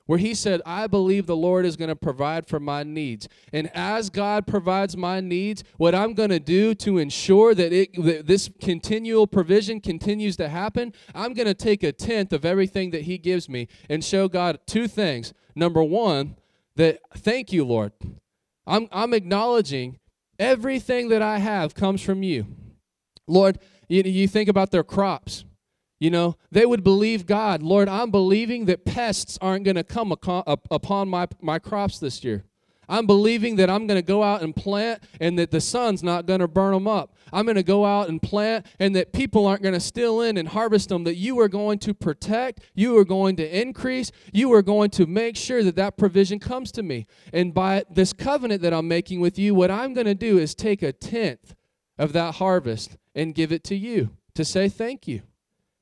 where he said, I believe the Lord is going to provide for my needs. And as God provides my needs, what I'm going to do to ensure that, it, that this continual provision continues to happen, I'm going to take a tenth of everything that he gives me and show God two things. Number one, that thank you, Lord. I'm, I'm acknowledging everything that I have comes from you. Lord, you, you think about their crops. You know, they would believe God. Lord, I'm believing that pests aren't going to come upon my, my crops this year. I'm believing that I'm going to go out and plant and that the sun's not going to burn them up. I'm going to go out and plant and that people aren't going to steal in and harvest them, that you are going to protect, you are going to increase, you are going to make sure that that provision comes to me. And by this covenant that I'm making with you, what I'm going to do is take a tenth of that harvest and give it to you to say thank you.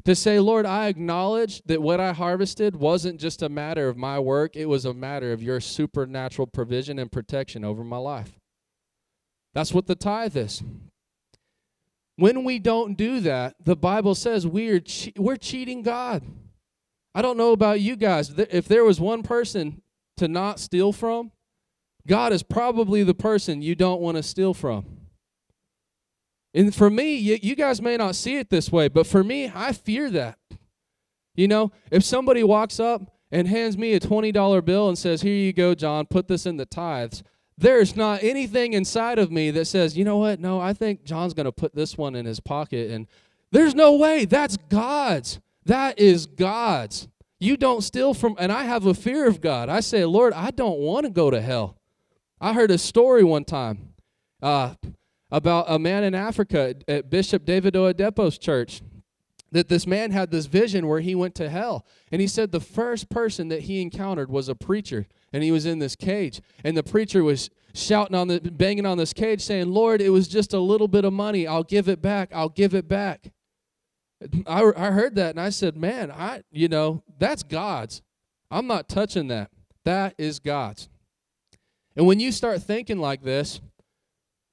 To say, Lord, I acknowledge that what I harvested wasn't just a matter of my work, it was a matter of your supernatural provision and protection over my life. That's what the tithe is. When we don't do that, the Bible says we're, che- we're cheating God. I don't know about you guys. If there was one person to not steal from, God is probably the person you don't want to steal from. And for me, you, you guys may not see it this way, but for me, I fear that. You know, if somebody walks up and hands me a $20 bill and says, Here you go, John, put this in the tithes, there's not anything inside of me that says, You know what? No, I think John's going to put this one in his pocket. And there's no way. That's God's. That is God's. You don't steal from, and I have a fear of God. I say, Lord, I don't want to go to hell. I heard a story one time. Uh, about a man in Africa at Bishop David Oyedepo's church. That this man had this vision where he went to hell. And he said the first person that he encountered was a preacher. And he was in this cage. And the preacher was shouting on the banging on this cage saying, Lord, it was just a little bit of money. I'll give it back. I'll give it back. I, I heard that and I said, man, I you know, that's God's. I'm not touching that. That is God's. And when you start thinking like this,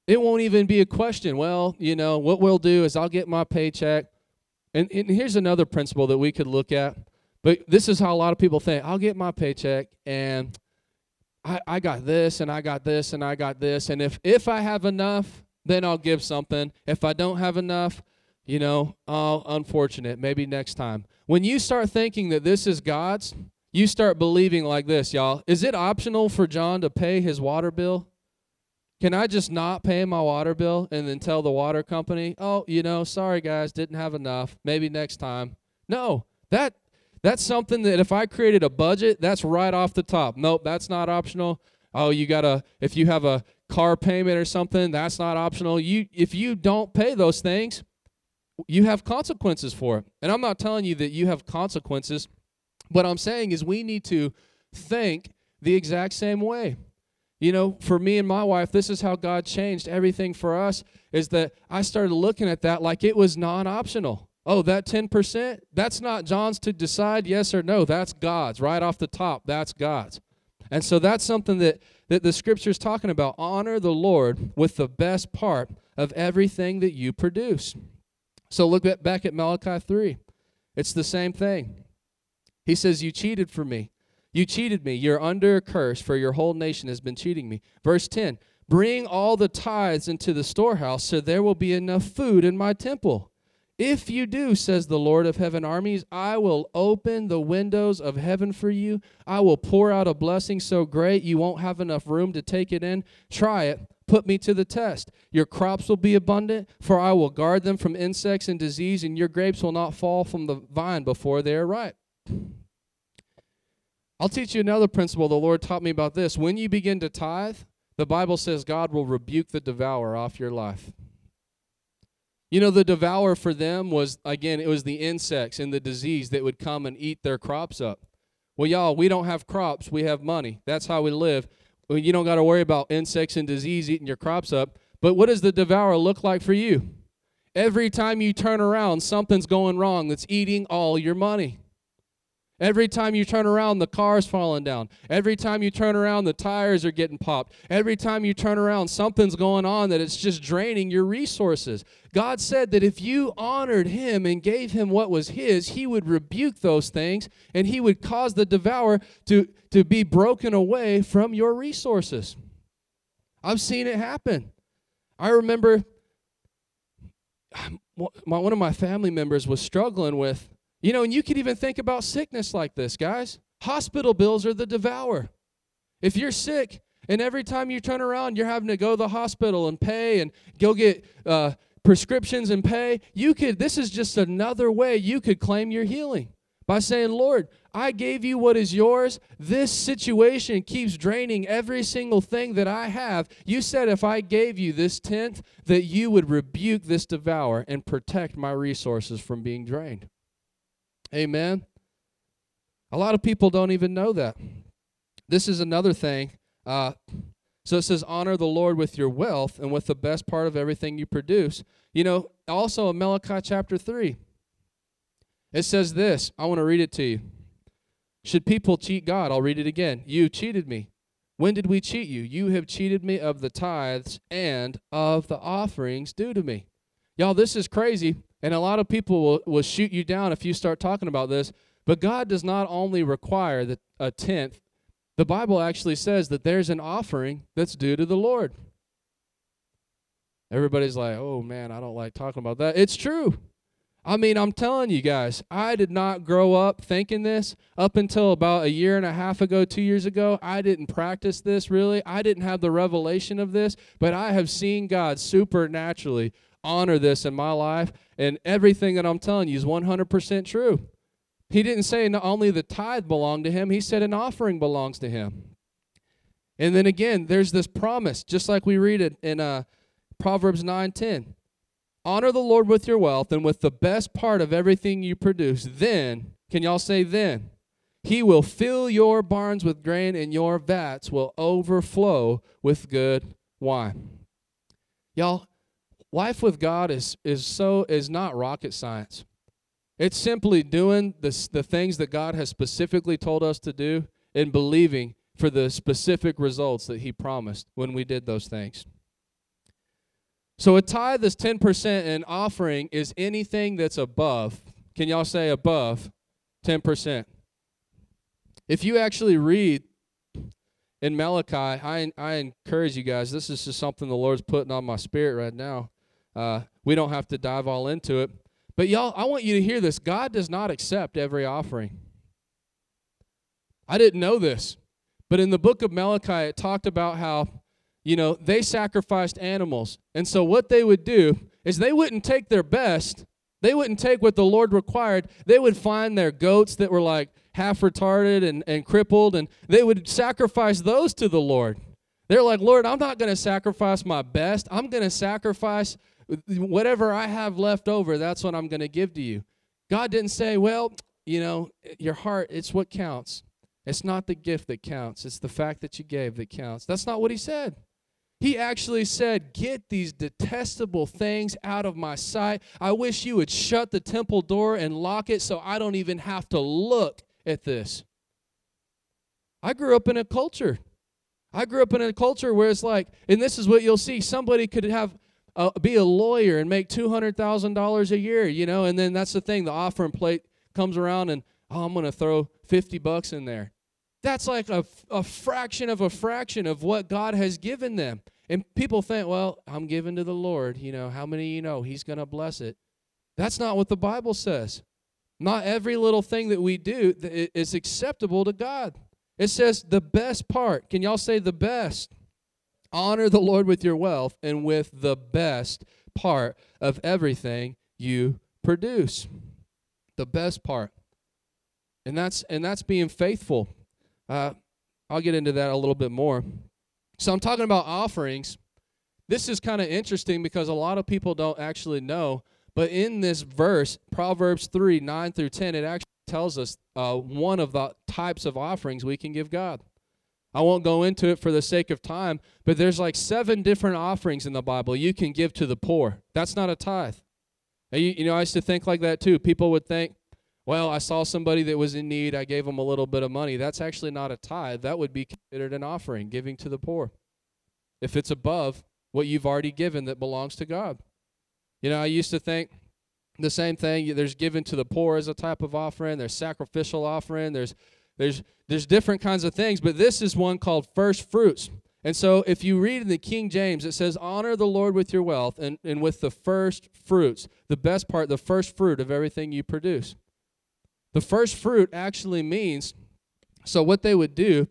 it won't even be a question. Well, you know, what we'll do is I'll get my paycheck. And, and here's another principle that we could look at. But this is how a lot of people think. I'll get my paycheck and I, I got this and I got this and I got this. And if, if I have enough, then I'll give something. If I don't have enough, you know, oh, unfortunate, maybe next time. When you start thinking that this is God's, you start believing like this, y'all. Is it optional for John to pay his water bill? Can I just not pay my water bill and then tell the water company, "Oh, you know, sorry guys, didn't have enough. Maybe next time." No. That that's something that if I created a budget, that's right off the top. Nope, that's not optional. Oh, you got to if you have a car payment or something, that's not optional. You if you don't pay those things, you have consequences for it. And I'm not telling you that you have consequences. What I'm saying is we need to think the exact same way. You know, for me and my wife, this is how God changed everything for us is that I started looking at that like it was non optional. Oh, that 10%, that's not John's to decide yes or no. That's God's right off the top. That's God's. And so that's something that, that the scripture is talking about. Honor the Lord with the best part of everything that you produce. So look back at Malachi 3. It's the same thing. He says, You cheated for me. You cheated me. You're under a curse, for your whole nation has been cheating me. Verse 10 Bring all the tithes into the storehouse, so there will be enough food in my temple. If you do, says the Lord of heaven armies, I will open the windows of heaven for you. I will pour out a blessing so great you won't have enough room to take it in. Try it. Put me to the test. Your crops will be abundant, for I will guard them from insects and disease, and your grapes will not fall from the vine before they are ripe. I'll teach you another principle the Lord taught me about this. When you begin to tithe, the Bible says God will rebuke the devourer off your life. You know, the devourer for them was, again, it was the insects and the disease that would come and eat their crops up. Well, y'all, we don't have crops, we have money. That's how we live. Well, you don't got to worry about insects and disease eating your crops up. But what does the devourer look like for you? Every time you turn around, something's going wrong that's eating all your money. Every time you turn around, the car's falling down. Every time you turn around, the tires are getting popped. Every time you turn around, something's going on that it's just draining your resources. God said that if you honored him and gave him what was his, he would rebuke those things and he would cause the devourer to, to be broken away from your resources. I've seen it happen. I remember one of my family members was struggling with you know, and you could even think about sickness like this, guys. Hospital bills are the devour. If you're sick and every time you turn around, you're having to go to the hospital and pay and go get uh, prescriptions and pay, you could, this is just another way you could claim your healing by saying, Lord, I gave you what is yours. This situation keeps draining every single thing that I have. You said if I gave you this tenth, that you would rebuke this devour and protect my resources from being drained. Amen. A lot of people don't even know that. This is another thing. Uh, so it says, honor the Lord with your wealth and with the best part of everything you produce. You know, also in Malachi chapter 3, it says this. I want to read it to you. Should people cheat God? I'll read it again. You cheated me. When did we cheat you? You have cheated me of the tithes and of the offerings due to me. Y'all, this is crazy. And a lot of people will, will shoot you down if you start talking about this. But God does not only require that a tenth, the Bible actually says that there's an offering that's due to the Lord. Everybody's like, oh man, I don't like talking about that. It's true. I mean, I'm telling you guys, I did not grow up thinking this up until about a year and a half ago, two years ago. I didn't practice this really. I didn't have the revelation of this, but I have seen God supernaturally honor this in my life. And everything that I'm telling you is 100% true. He didn't say not only the tithe belonged to him, he said an offering belongs to him. And then again, there's this promise, just like we read it in uh, Proverbs 9:10. Honor the Lord with your wealth and with the best part of everything you produce. Then, can y'all say then? He will fill your barns with grain and your vats will overflow with good wine. Y'all, life with God is is so is not rocket science. It's simply doing the the things that God has specifically told us to do and believing for the specific results that he promised when we did those things. So a tithe is 10% and offering is anything that's above. Can y'all say above 10%? If you actually read in Malachi, I, I encourage you guys, this is just something the Lord's putting on my spirit right now. Uh, we don't have to dive all into it. But y'all, I want you to hear this. God does not accept every offering. I didn't know this, but in the book of Malachi, it talked about how, you know, they sacrificed animals. And so what they would do is they wouldn't take their best, they wouldn't take what the Lord required. They would find their goats that were like half retarded and, and crippled, and they would sacrifice those to the Lord. They're like, Lord, I'm not going to sacrifice my best. I'm going to sacrifice whatever I have left over, that's what I'm going to give to you. God didn't say, well, you know, your heart, it's what counts. It's not the gift that counts, it's the fact that you gave that counts. That's not what he said. He actually said, Get these detestable things out of my sight. I wish you would shut the temple door and lock it so I don't even have to look at this. I grew up in a culture. I grew up in a culture where it's like, and this is what you'll see somebody could have uh, be a lawyer and make $200,000 a year, you know, and then that's the thing. The offering plate comes around and, oh, I'm going to throw 50 bucks in there. That's like a, a fraction of a fraction of what God has given them. And people think, well, I'm giving to the Lord. You know, how many you know He's going to bless it? That's not what the Bible says. Not every little thing that we do is acceptable to God. It says the best part. Can y'all say the best? Honor the Lord with your wealth and with the best part of everything you produce. The best part. And that's and that's being faithful. Uh, I'll get into that a little bit more. So I'm talking about offerings. This is kind of interesting because a lot of people don't actually know. But in this verse, Proverbs 3 9 through 10, it actually tells us uh, one of the types of offerings we can give God. I won't go into it for the sake of time, but there's like seven different offerings in the Bible you can give to the poor. That's not a tithe. You, you know, I used to think like that too. People would think, Well, I saw somebody that was in need. I gave them a little bit of money. That's actually not a tithe. That would be considered an offering, giving to the poor. If it's above what you've already given that belongs to God. You know, I used to think the same thing. There's given to the poor as a type of offering. There's sacrificial offering. There's there's there's different kinds of things, but this is one called first fruits. And so if you read in the King James, it says, Honor the Lord with your wealth and, and with the first fruits, the best part, the first fruit of everything you produce. The first fruit actually means so what they would do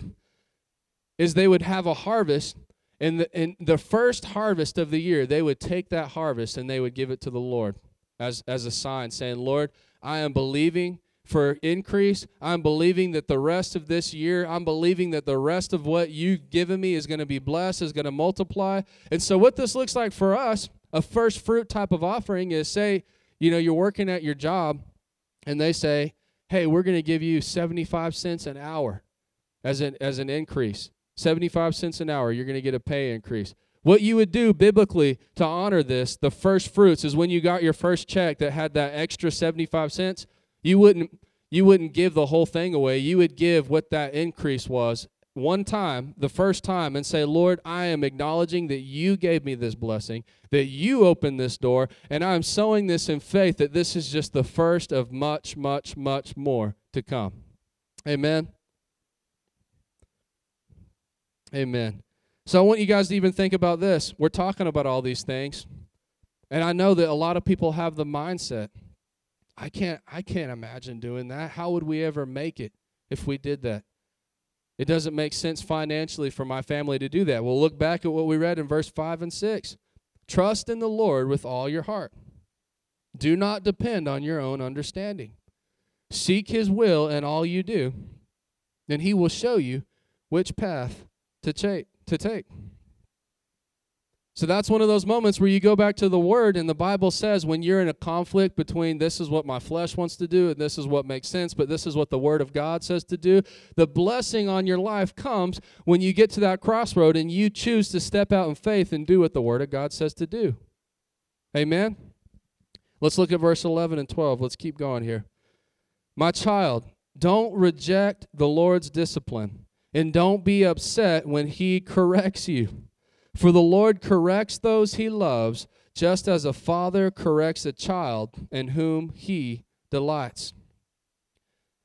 is they would have a harvest and the in the first harvest of the year they would take that harvest and they would give it to the Lord as as a sign saying Lord I am believing for increase I'm believing that the rest of this year I'm believing that the rest of what you've given me is going to be blessed is going to multiply and so what this looks like for us a first fruit type of offering is say you know you're working at your job and they say hey, we're going to give you 75 cents an hour as an, as an increase. 75 cents an hour, you're going to get a pay increase. What you would do biblically to honor this, the first fruits, is when you got your first check that had that extra 75 cents, you wouldn't you wouldn't give the whole thing away. You would give what that increase was one time, the first time, and say, Lord, I am acknowledging that you gave me this blessing, that you opened this door, and I'm sowing this in faith that this is just the first of much, much, much more to come. Amen. Amen. So I want you guys to even think about this. We're talking about all these things. And I know that a lot of people have the mindset, I can't I can't imagine doing that. How would we ever make it if we did that? It doesn't make sense financially for my family to do that. We'll look back at what we read in verse 5 and 6. Trust in the Lord with all your heart. Do not depend on your own understanding. Seek his will in all you do, and he will show you which path to, take to take. So that's one of those moments where you go back to the word, and the Bible says when you're in a conflict between this is what my flesh wants to do and this is what makes sense, but this is what the word of God says to do, the blessing on your life comes when you get to that crossroad and you choose to step out in faith and do what the word of God says to do. Amen? Let's look at verse 11 and 12. Let's keep going here. My child, don't reject the Lord's discipline, and don't be upset when he corrects you. For the Lord corrects those he loves, just as a father corrects a child in whom he delights.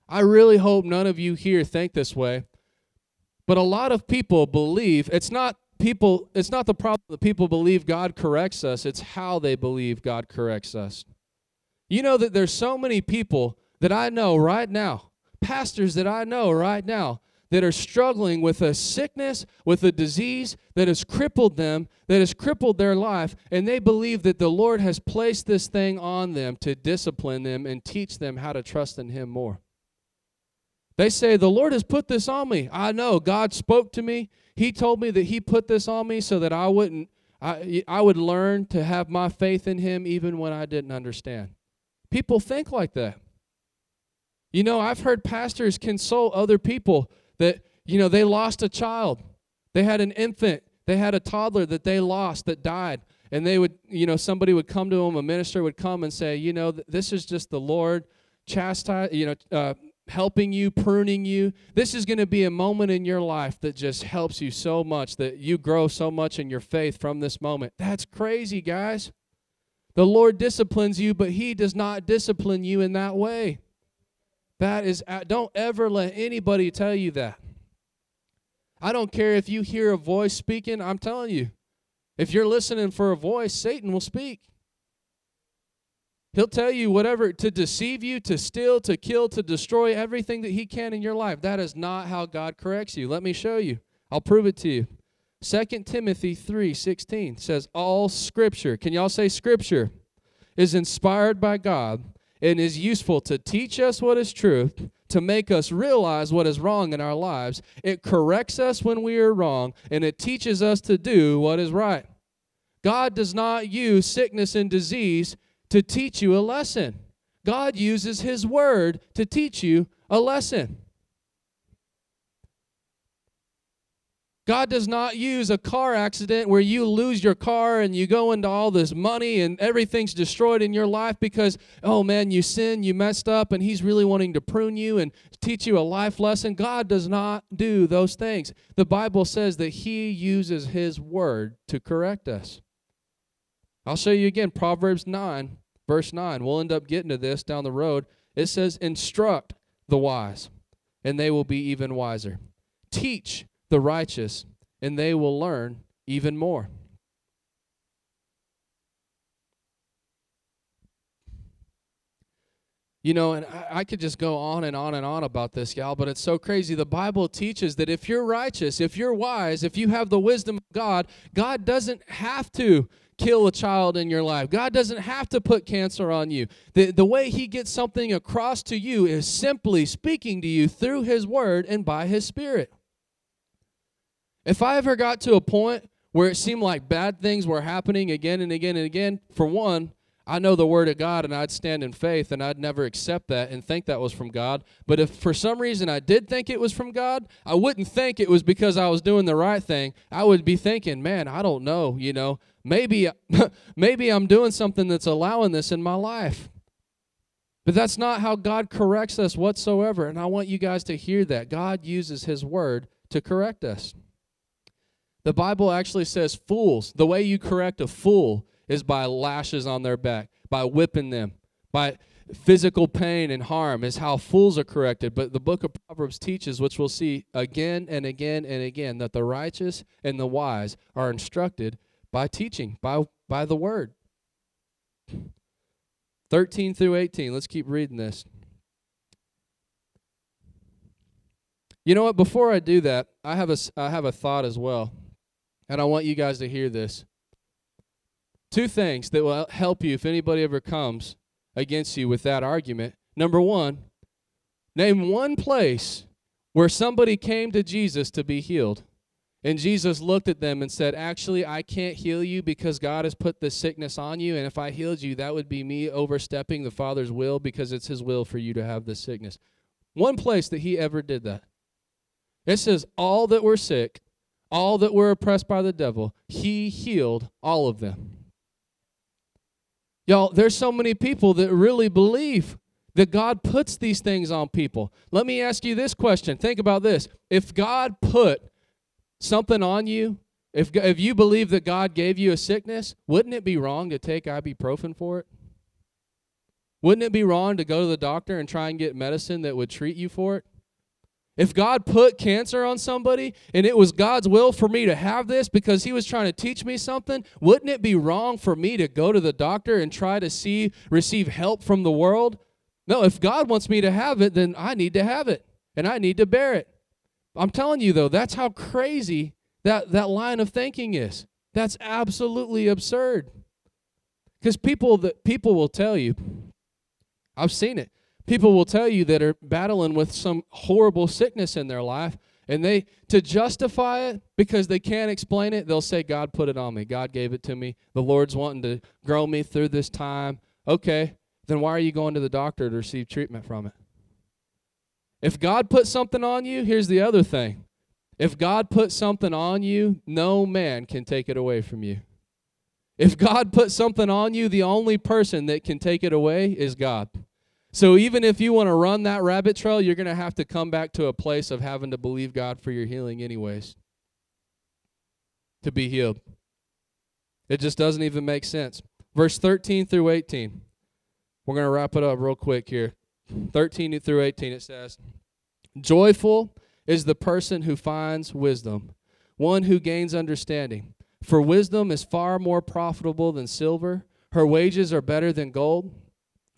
I really hope none of you here think this way, but a lot of people believe it's not people it's not the problem that people believe God corrects us, it's how they believe God corrects us. You know that there's so many people that I know right now, pastors that I know right now that are struggling with a sickness, with a disease that has crippled them, that has crippled their life, and they believe that the Lord has placed this thing on them to discipline them and teach them how to trust in Him more. They say, The Lord has put this on me. I know. God spoke to me. He told me that He put this on me so that I wouldn't, I, I would learn to have my faith in Him even when I didn't understand. People think like that. You know, I've heard pastors console other people that, you know, they lost a child. They had an infant. They had a toddler that they lost that died. And they would, you know, somebody would come to them, a minister would come and say, you know, this is just the Lord chastise, you know, uh, helping you, pruning you. This is going to be a moment in your life that just helps you so much that you grow so much in your faith from this moment. That's crazy, guys. The Lord disciplines you, but He does not discipline you in that way. That is, uh, don't ever let anybody tell you that. I don't care if you hear a voice speaking, I'm telling you. If you're listening for a voice, Satan will speak. He'll tell you whatever to deceive you, to steal, to kill, to destroy everything that he can in your life. That is not how God corrects you. Let me show you. I'll prove it to you. 2 Timothy 3:16 says all scripture, can y'all say scripture is inspired by God and is useful to teach us what is truth, to make us realize what is wrong in our lives. It corrects us when we are wrong, and it teaches us to do what is right. God does not use sickness and disease to teach you a lesson. God uses His Word to teach you a lesson. God does not use a car accident where you lose your car and you go into all this money and everything's destroyed in your life because, oh man, you sinned, you messed up, and He's really wanting to prune you and teach you a life lesson. God does not do those things. The Bible says that He uses His word to correct us. I'll show you again Proverbs 9, verse 9. We'll end up getting to this down the road. It says, Instruct the wise, and they will be even wiser. Teach the righteous, and they will learn even more. You know, and I, I, could just go on and on and on about this, gal, but it's so crazy. The Bible teaches that if you're righteous, if you're wise, if you have the wisdom of God, God doesn't have to kill a child in your life. God doesn't have to put cancer on you. The, the way He gets something across to you is simply speaking to you through His Word and by His Spirit. If I ever got to a point where it seemed like bad things were happening again and again and again, for one, I know the word of God and I'd stand in faith and I'd never accept that and think that was from God. But if for some reason I did think it was from God, I wouldn't think it was because I was doing the right thing. I would be thinking, man, I don't know, you know, maybe maybe I'm doing something that's allowing this in my life. But that's not how God corrects us whatsoever. And I want you guys to hear that. God uses his word to correct us. The Bible actually says fools. The way you correct a fool is by lashes on their back, by whipping them, by physical pain and harm is how fools are corrected. But the book of Proverbs teaches, which we'll see again and again and again, that the righteous and the wise are instructed by teaching, by, by the word. 13 through 18. Let's keep reading this. You know what? Before I do that, I have a, I have a thought as well. And I want you guys to hear this. Two things that will help you if anybody ever comes against you with that argument. Number one, name one place where somebody came to Jesus to be healed. And Jesus looked at them and said, Actually, I can't heal you because God has put this sickness on you. And if I healed you, that would be me overstepping the Father's will because it's His will for you to have this sickness. One place that He ever did that. It says, All that were sick all that were oppressed by the devil, he healed all of them. Y'all, there's so many people that really believe that God puts these things on people. Let me ask you this question. Think about this. If God put something on you, if, if you believe that God gave you a sickness, wouldn't it be wrong to take ibuprofen for it? Wouldn't it be wrong to go to the doctor and try and get medicine that would treat you for it? If God put cancer on somebody and it was God's will for me to have this because he was trying to teach me something, wouldn't it be wrong for me to go to the doctor and try to see receive help from the world? No, if God wants me to have it, then I need to have it and I need to bear it. I'm telling you though, that's how crazy that that line of thinking is. That's absolutely absurd. Cuz people that people will tell you I've seen it people will tell you that are battling with some horrible sickness in their life and they to justify it because they can't explain it they'll say god put it on me. God gave it to me. The lord's wanting to grow me through this time. Okay then why are you going to the doctor to receive treatment from it? If god put something on you here's the other thing. If god put something on you no man can take it away from you. If god put something on you the only person that can take it away is god so even if you want to run that rabbit trail, you're going to have to come back to a place of having to believe God for your healing, anyways, to be healed. It just doesn't even make sense. Verse 13 through 18. We're going to wrap it up real quick here. 13 through 18, it says, Joyful is the person who finds wisdom, one who gains understanding. For wisdom is far more profitable than silver, her wages are better than gold.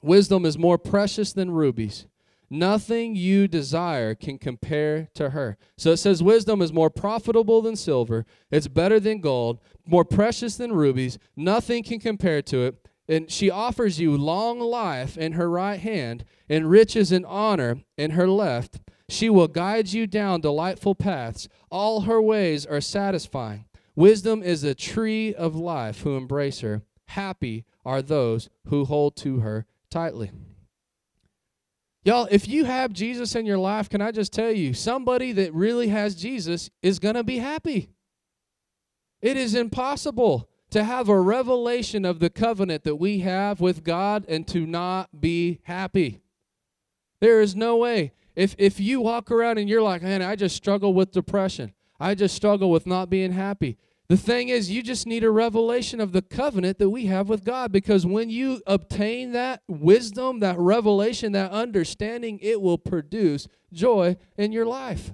Wisdom is more precious than rubies. Nothing you desire can compare to her. So it says, Wisdom is more profitable than silver. It's better than gold, more precious than rubies. Nothing can compare to it. And she offers you long life in her right hand, and riches and honor in her left. She will guide you down delightful paths. All her ways are satisfying. Wisdom is a tree of life who embrace her. Happy are those who hold to her tightly. Y'all, if you have Jesus in your life, can I just tell you, somebody that really has Jesus is going to be happy. It is impossible to have a revelation of the covenant that we have with God and to not be happy. There is no way. If if you walk around and you're like, man, I just struggle with depression. I just struggle with not being happy. The thing is, you just need a revelation of the covenant that we have with God because when you obtain that wisdom, that revelation, that understanding, it will produce joy in your life.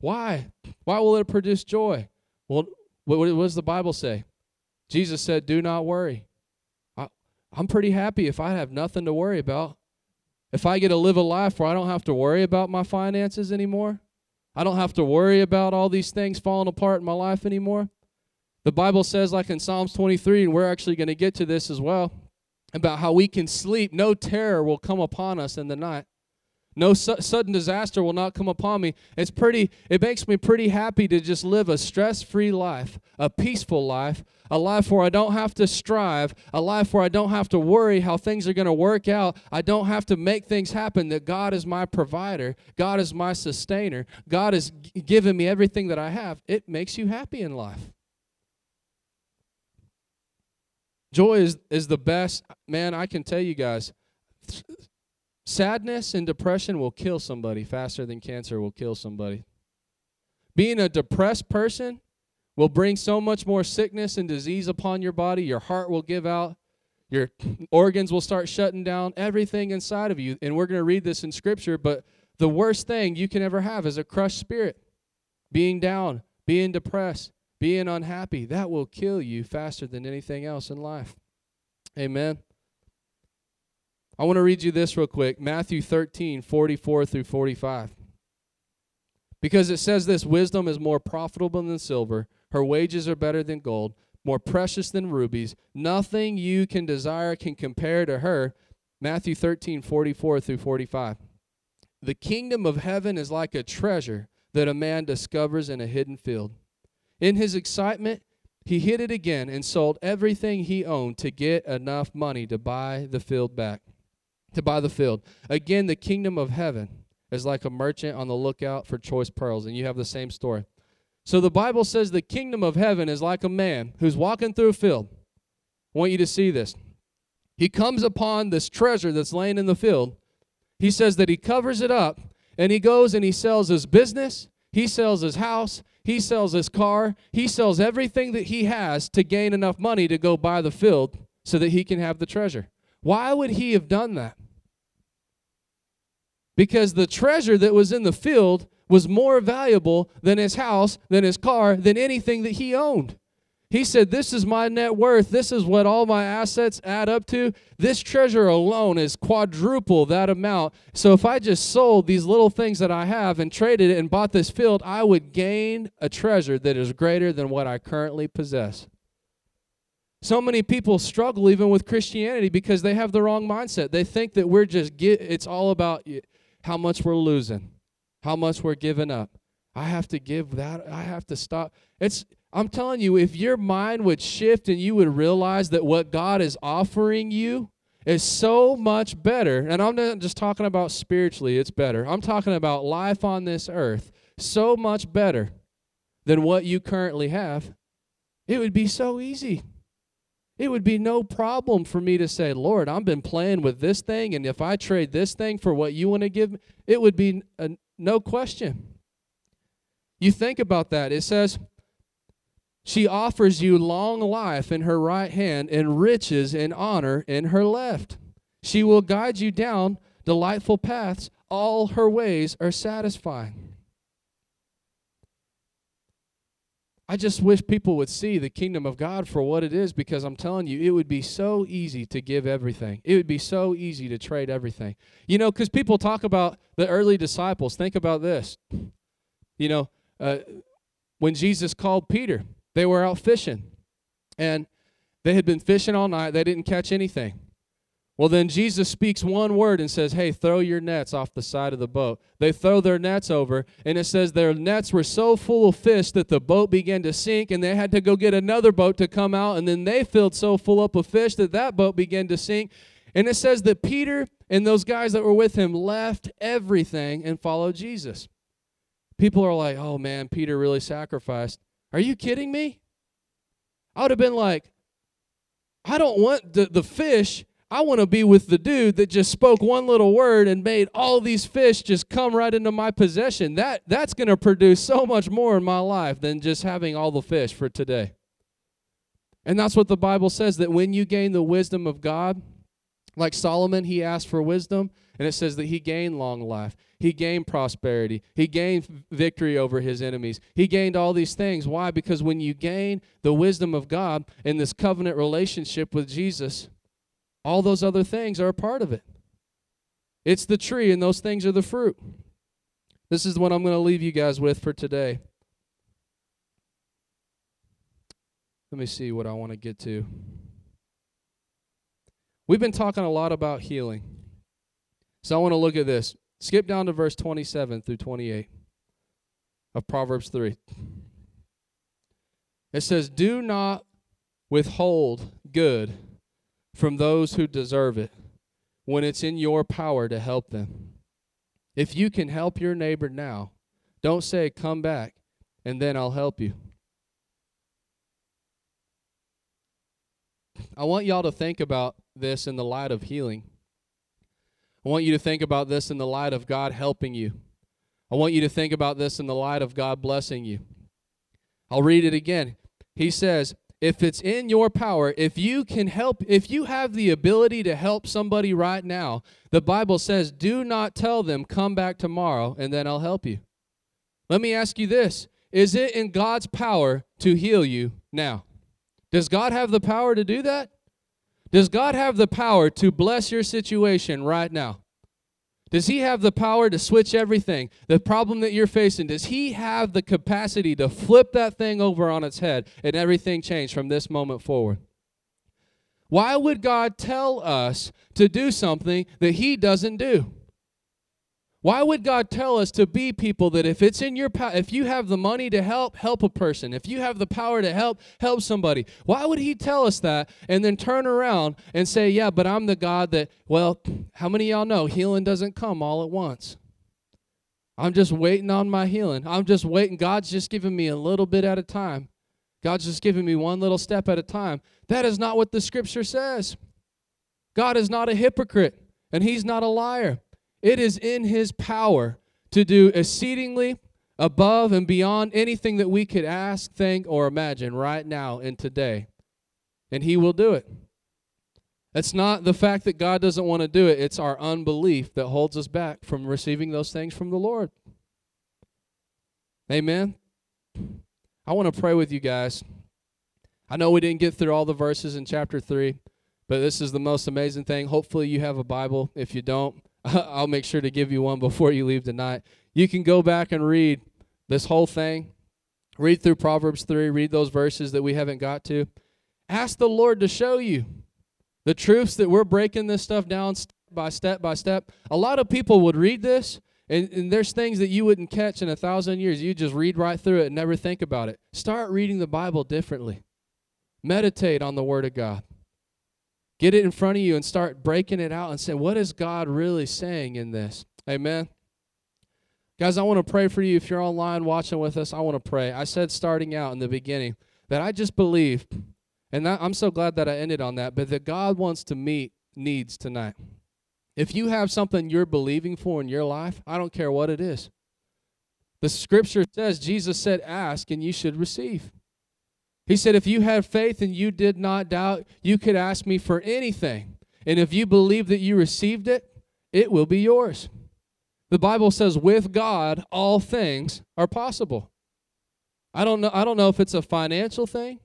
Why? Why will it produce joy? Well, what, what does the Bible say? Jesus said, Do not worry. I, I'm pretty happy if I have nothing to worry about. If I get to live a life where I don't have to worry about my finances anymore, I don't have to worry about all these things falling apart in my life anymore. The Bible says, like in Psalms 23, and we're actually going to get to this as well, about how we can sleep. No terror will come upon us in the night. No su- sudden disaster will not come upon me. It's pretty it makes me pretty happy to just live a stress-free life, a peaceful life, a life where I don't have to strive, a life where I don't have to worry how things are going to work out. I don't have to make things happen that God is my provider, God is my sustainer. God has g- given me everything that I have. It makes you happy in life. Joy is is the best man I can tell you guys Sadness and depression will kill somebody faster than cancer will kill somebody. Being a depressed person will bring so much more sickness and disease upon your body. Your heart will give out. Your organs will start shutting down. Everything inside of you. And we're going to read this in Scripture, but the worst thing you can ever have is a crushed spirit. Being down, being depressed, being unhappy. That will kill you faster than anything else in life. Amen. I want to read you this real quick Matthew 13, 44 through 45. Because it says this wisdom is more profitable than silver, her wages are better than gold, more precious than rubies. Nothing you can desire can compare to her. Matthew 13, 44 through 45. The kingdom of heaven is like a treasure that a man discovers in a hidden field. In his excitement, he hid it again and sold everything he owned to get enough money to buy the field back to buy the field. Again, the kingdom of heaven is like a merchant on the lookout for choice pearls, and you have the same story. So the Bible says the kingdom of heaven is like a man who's walking through a field. I want you to see this. He comes upon this treasure that's laying in the field. He says that he covers it up and he goes and he sells his business, he sells his house, he sells his car, he sells everything that he has to gain enough money to go buy the field so that he can have the treasure. Why would he have done that? Because the treasure that was in the field was more valuable than his house, than his car, than anything that he owned. He said, This is my net worth. This is what all my assets add up to. This treasure alone is quadruple that amount. So if I just sold these little things that I have and traded it and bought this field, I would gain a treasure that is greater than what I currently possess. So many people struggle even with Christianity because they have the wrong mindset. They think that we're just get, it's all about how much we're losing, how much we're giving up. I have to give that. I have to stop. It's I'm telling you, if your mind would shift and you would realize that what God is offering you is so much better, and I'm not just talking about spiritually, it's better. I'm talking about life on this earth, so much better than what you currently have. It would be so easy. It would be no problem for me to say, Lord, I've been playing with this thing, and if I trade this thing for what you want to give me, it would be a, no question. You think about that. It says, She offers you long life in her right hand and riches and honor in her left. She will guide you down delightful paths. All her ways are satisfying. I just wish people would see the kingdom of God for what it is because I'm telling you, it would be so easy to give everything. It would be so easy to trade everything. You know, because people talk about the early disciples. Think about this. You know, uh, when Jesus called Peter, they were out fishing and they had been fishing all night. They didn't catch anything. Well, then Jesus speaks one word and says, Hey, throw your nets off the side of the boat. They throw their nets over, and it says their nets were so full of fish that the boat began to sink, and they had to go get another boat to come out, and then they filled so full up of fish that that boat began to sink. And it says that Peter and those guys that were with him left everything and followed Jesus. People are like, oh man, Peter really sacrificed. Are you kidding me? I would have been like, I don't want the, the fish. I want to be with the dude that just spoke one little word and made all these fish just come right into my possession. That that's going to produce so much more in my life than just having all the fish for today. And that's what the Bible says that when you gain the wisdom of God, like Solomon, he asked for wisdom, and it says that he gained long life. He gained prosperity. He gained victory over his enemies. He gained all these things. Why? Because when you gain the wisdom of God in this covenant relationship with Jesus, all those other things are a part of it. It's the tree, and those things are the fruit. This is what I'm going to leave you guys with for today. Let me see what I want to get to. We've been talking a lot about healing. So I want to look at this. Skip down to verse 27 through 28 of Proverbs 3. It says, Do not withhold good from those who deserve it when it's in your power to help them. If you can help your neighbor now, don't say, Come back, and then I'll help you. I want y'all to think about this in the light of healing. I want you to think about this in the light of God helping you. I want you to think about this in the light of God blessing you. I'll read it again. He says, if it's in your power, if you can help, if you have the ability to help somebody right now, the Bible says, do not tell them, come back tomorrow, and then I'll help you. Let me ask you this Is it in God's power to heal you now? Does God have the power to do that? Does God have the power to bless your situation right now? Does He have the power to switch everything? The problem that you're facing, does He have the capacity to flip that thing over on its head and everything change from this moment forward? Why would God tell us to do something that He doesn't do? Why would God tell us to be people that if it's in your power, if you have the money to help, help a person. If you have the power to help, help somebody. Why would he tell us that and then turn around and say, "Yeah, but I'm the God that, well, how many y'all know healing doesn't come all at once?" I'm just waiting on my healing. I'm just waiting. God's just giving me a little bit at a time. God's just giving me one little step at a time. That is not what the scripture says. God is not a hypocrite and he's not a liar. It is in his power to do exceedingly above and beyond anything that we could ask, think, or imagine right now and today. And he will do it. It's not the fact that God doesn't want to do it, it's our unbelief that holds us back from receiving those things from the Lord. Amen. I want to pray with you guys. I know we didn't get through all the verses in chapter 3, but this is the most amazing thing. Hopefully, you have a Bible. If you don't, I'll make sure to give you one before you leave tonight. You can go back and read this whole thing. Read through Proverbs 3, read those verses that we haven't got to. Ask the Lord to show you the truths that we're breaking this stuff down step by step by step. A lot of people would read this, and, and there's things that you wouldn't catch in a thousand years. You just read right through it and never think about it. Start reading the Bible differently. Meditate on the Word of God. Get it in front of you and start breaking it out and say, what is God really saying in this? Amen. Guys, I want to pray for you. If you're online watching with us, I want to pray. I said starting out in the beginning that I just believe, and that, I'm so glad that I ended on that, but that God wants to meet needs tonight. If you have something you're believing for in your life, I don't care what it is. The scripture says, Jesus said, ask and you should receive. He said, If you had faith and you did not doubt, you could ask me for anything. And if you believe that you received it, it will be yours. The Bible says, with God, all things are possible. I don't know, I don't know if it's a financial thing.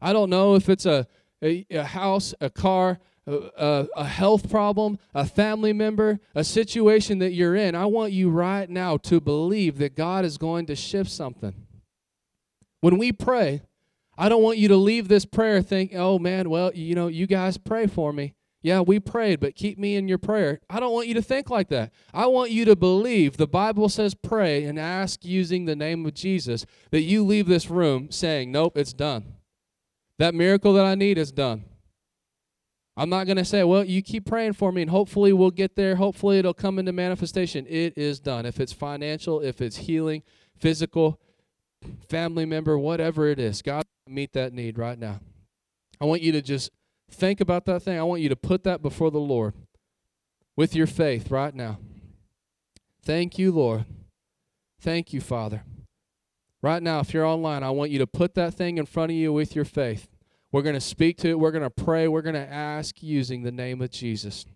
I don't know if it's a, a, a house, a car, a, a, health problem, a family member, a situation that you're in. I want you right now to believe that God is going to shift something. When we pray, I don't want you to leave this prayer thinking, oh man, well, you know, you guys pray for me. Yeah, we prayed, but keep me in your prayer. I don't want you to think like that. I want you to believe the Bible says pray and ask using the name of Jesus that you leave this room saying, nope, it's done. That miracle that I need is done. I'm not going to say, well, you keep praying for me and hopefully we'll get there. Hopefully it'll come into manifestation. It is done. If it's financial, if it's healing, physical, family member, whatever it is, God meet that need right now. I want you to just think about that thing. I want you to put that before the Lord with your faith right now. Thank you, Lord. Thank you, Father. Right now, if you're online, I want you to put that thing in front of you with your faith. We're going to speak to it. We're going to pray. We're going to ask using the name of Jesus.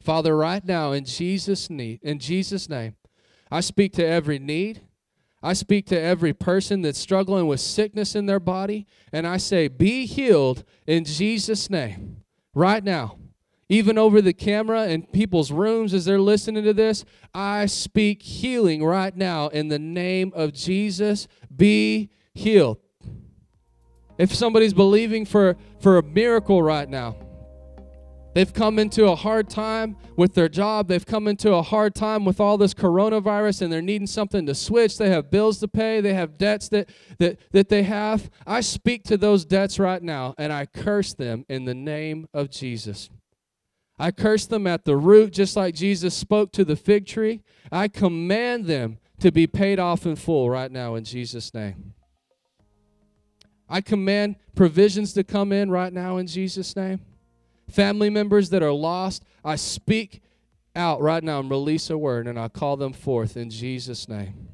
Father, right now, in Jesus' need, in Jesus' name, I speak to every need. I speak to every person that's struggling with sickness in their body, and I say, Be healed in Jesus' name right now. Even over the camera and people's rooms as they're listening to this, I speak healing right now in the name of Jesus. Be healed. If somebody's believing for, for a miracle right now, They've come into a hard time with their job. They've come into a hard time with all this coronavirus and they're needing something to switch. They have bills to pay. They have debts that, that, that they have. I speak to those debts right now and I curse them in the name of Jesus. I curse them at the root, just like Jesus spoke to the fig tree. I command them to be paid off in full right now in Jesus' name. I command provisions to come in right now in Jesus' name family members that are lost, I speak out right now and release a word and I call them forth in Jesus' name.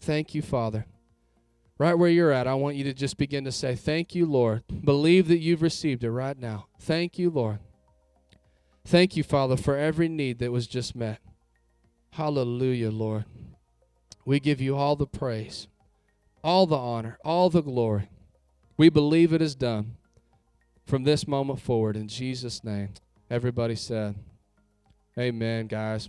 Thank you, Father. Right where you're at, I want you to just begin to say, Thank you, Lord. Believe that you've received it right now. Thank you, Lord. Thank you, Father, for every need that was just met. Hallelujah, Lord. We give you all the praise, all the honor, all the glory. We believe it is done from this moment forward in Jesus' name. Everybody said, Amen, guys.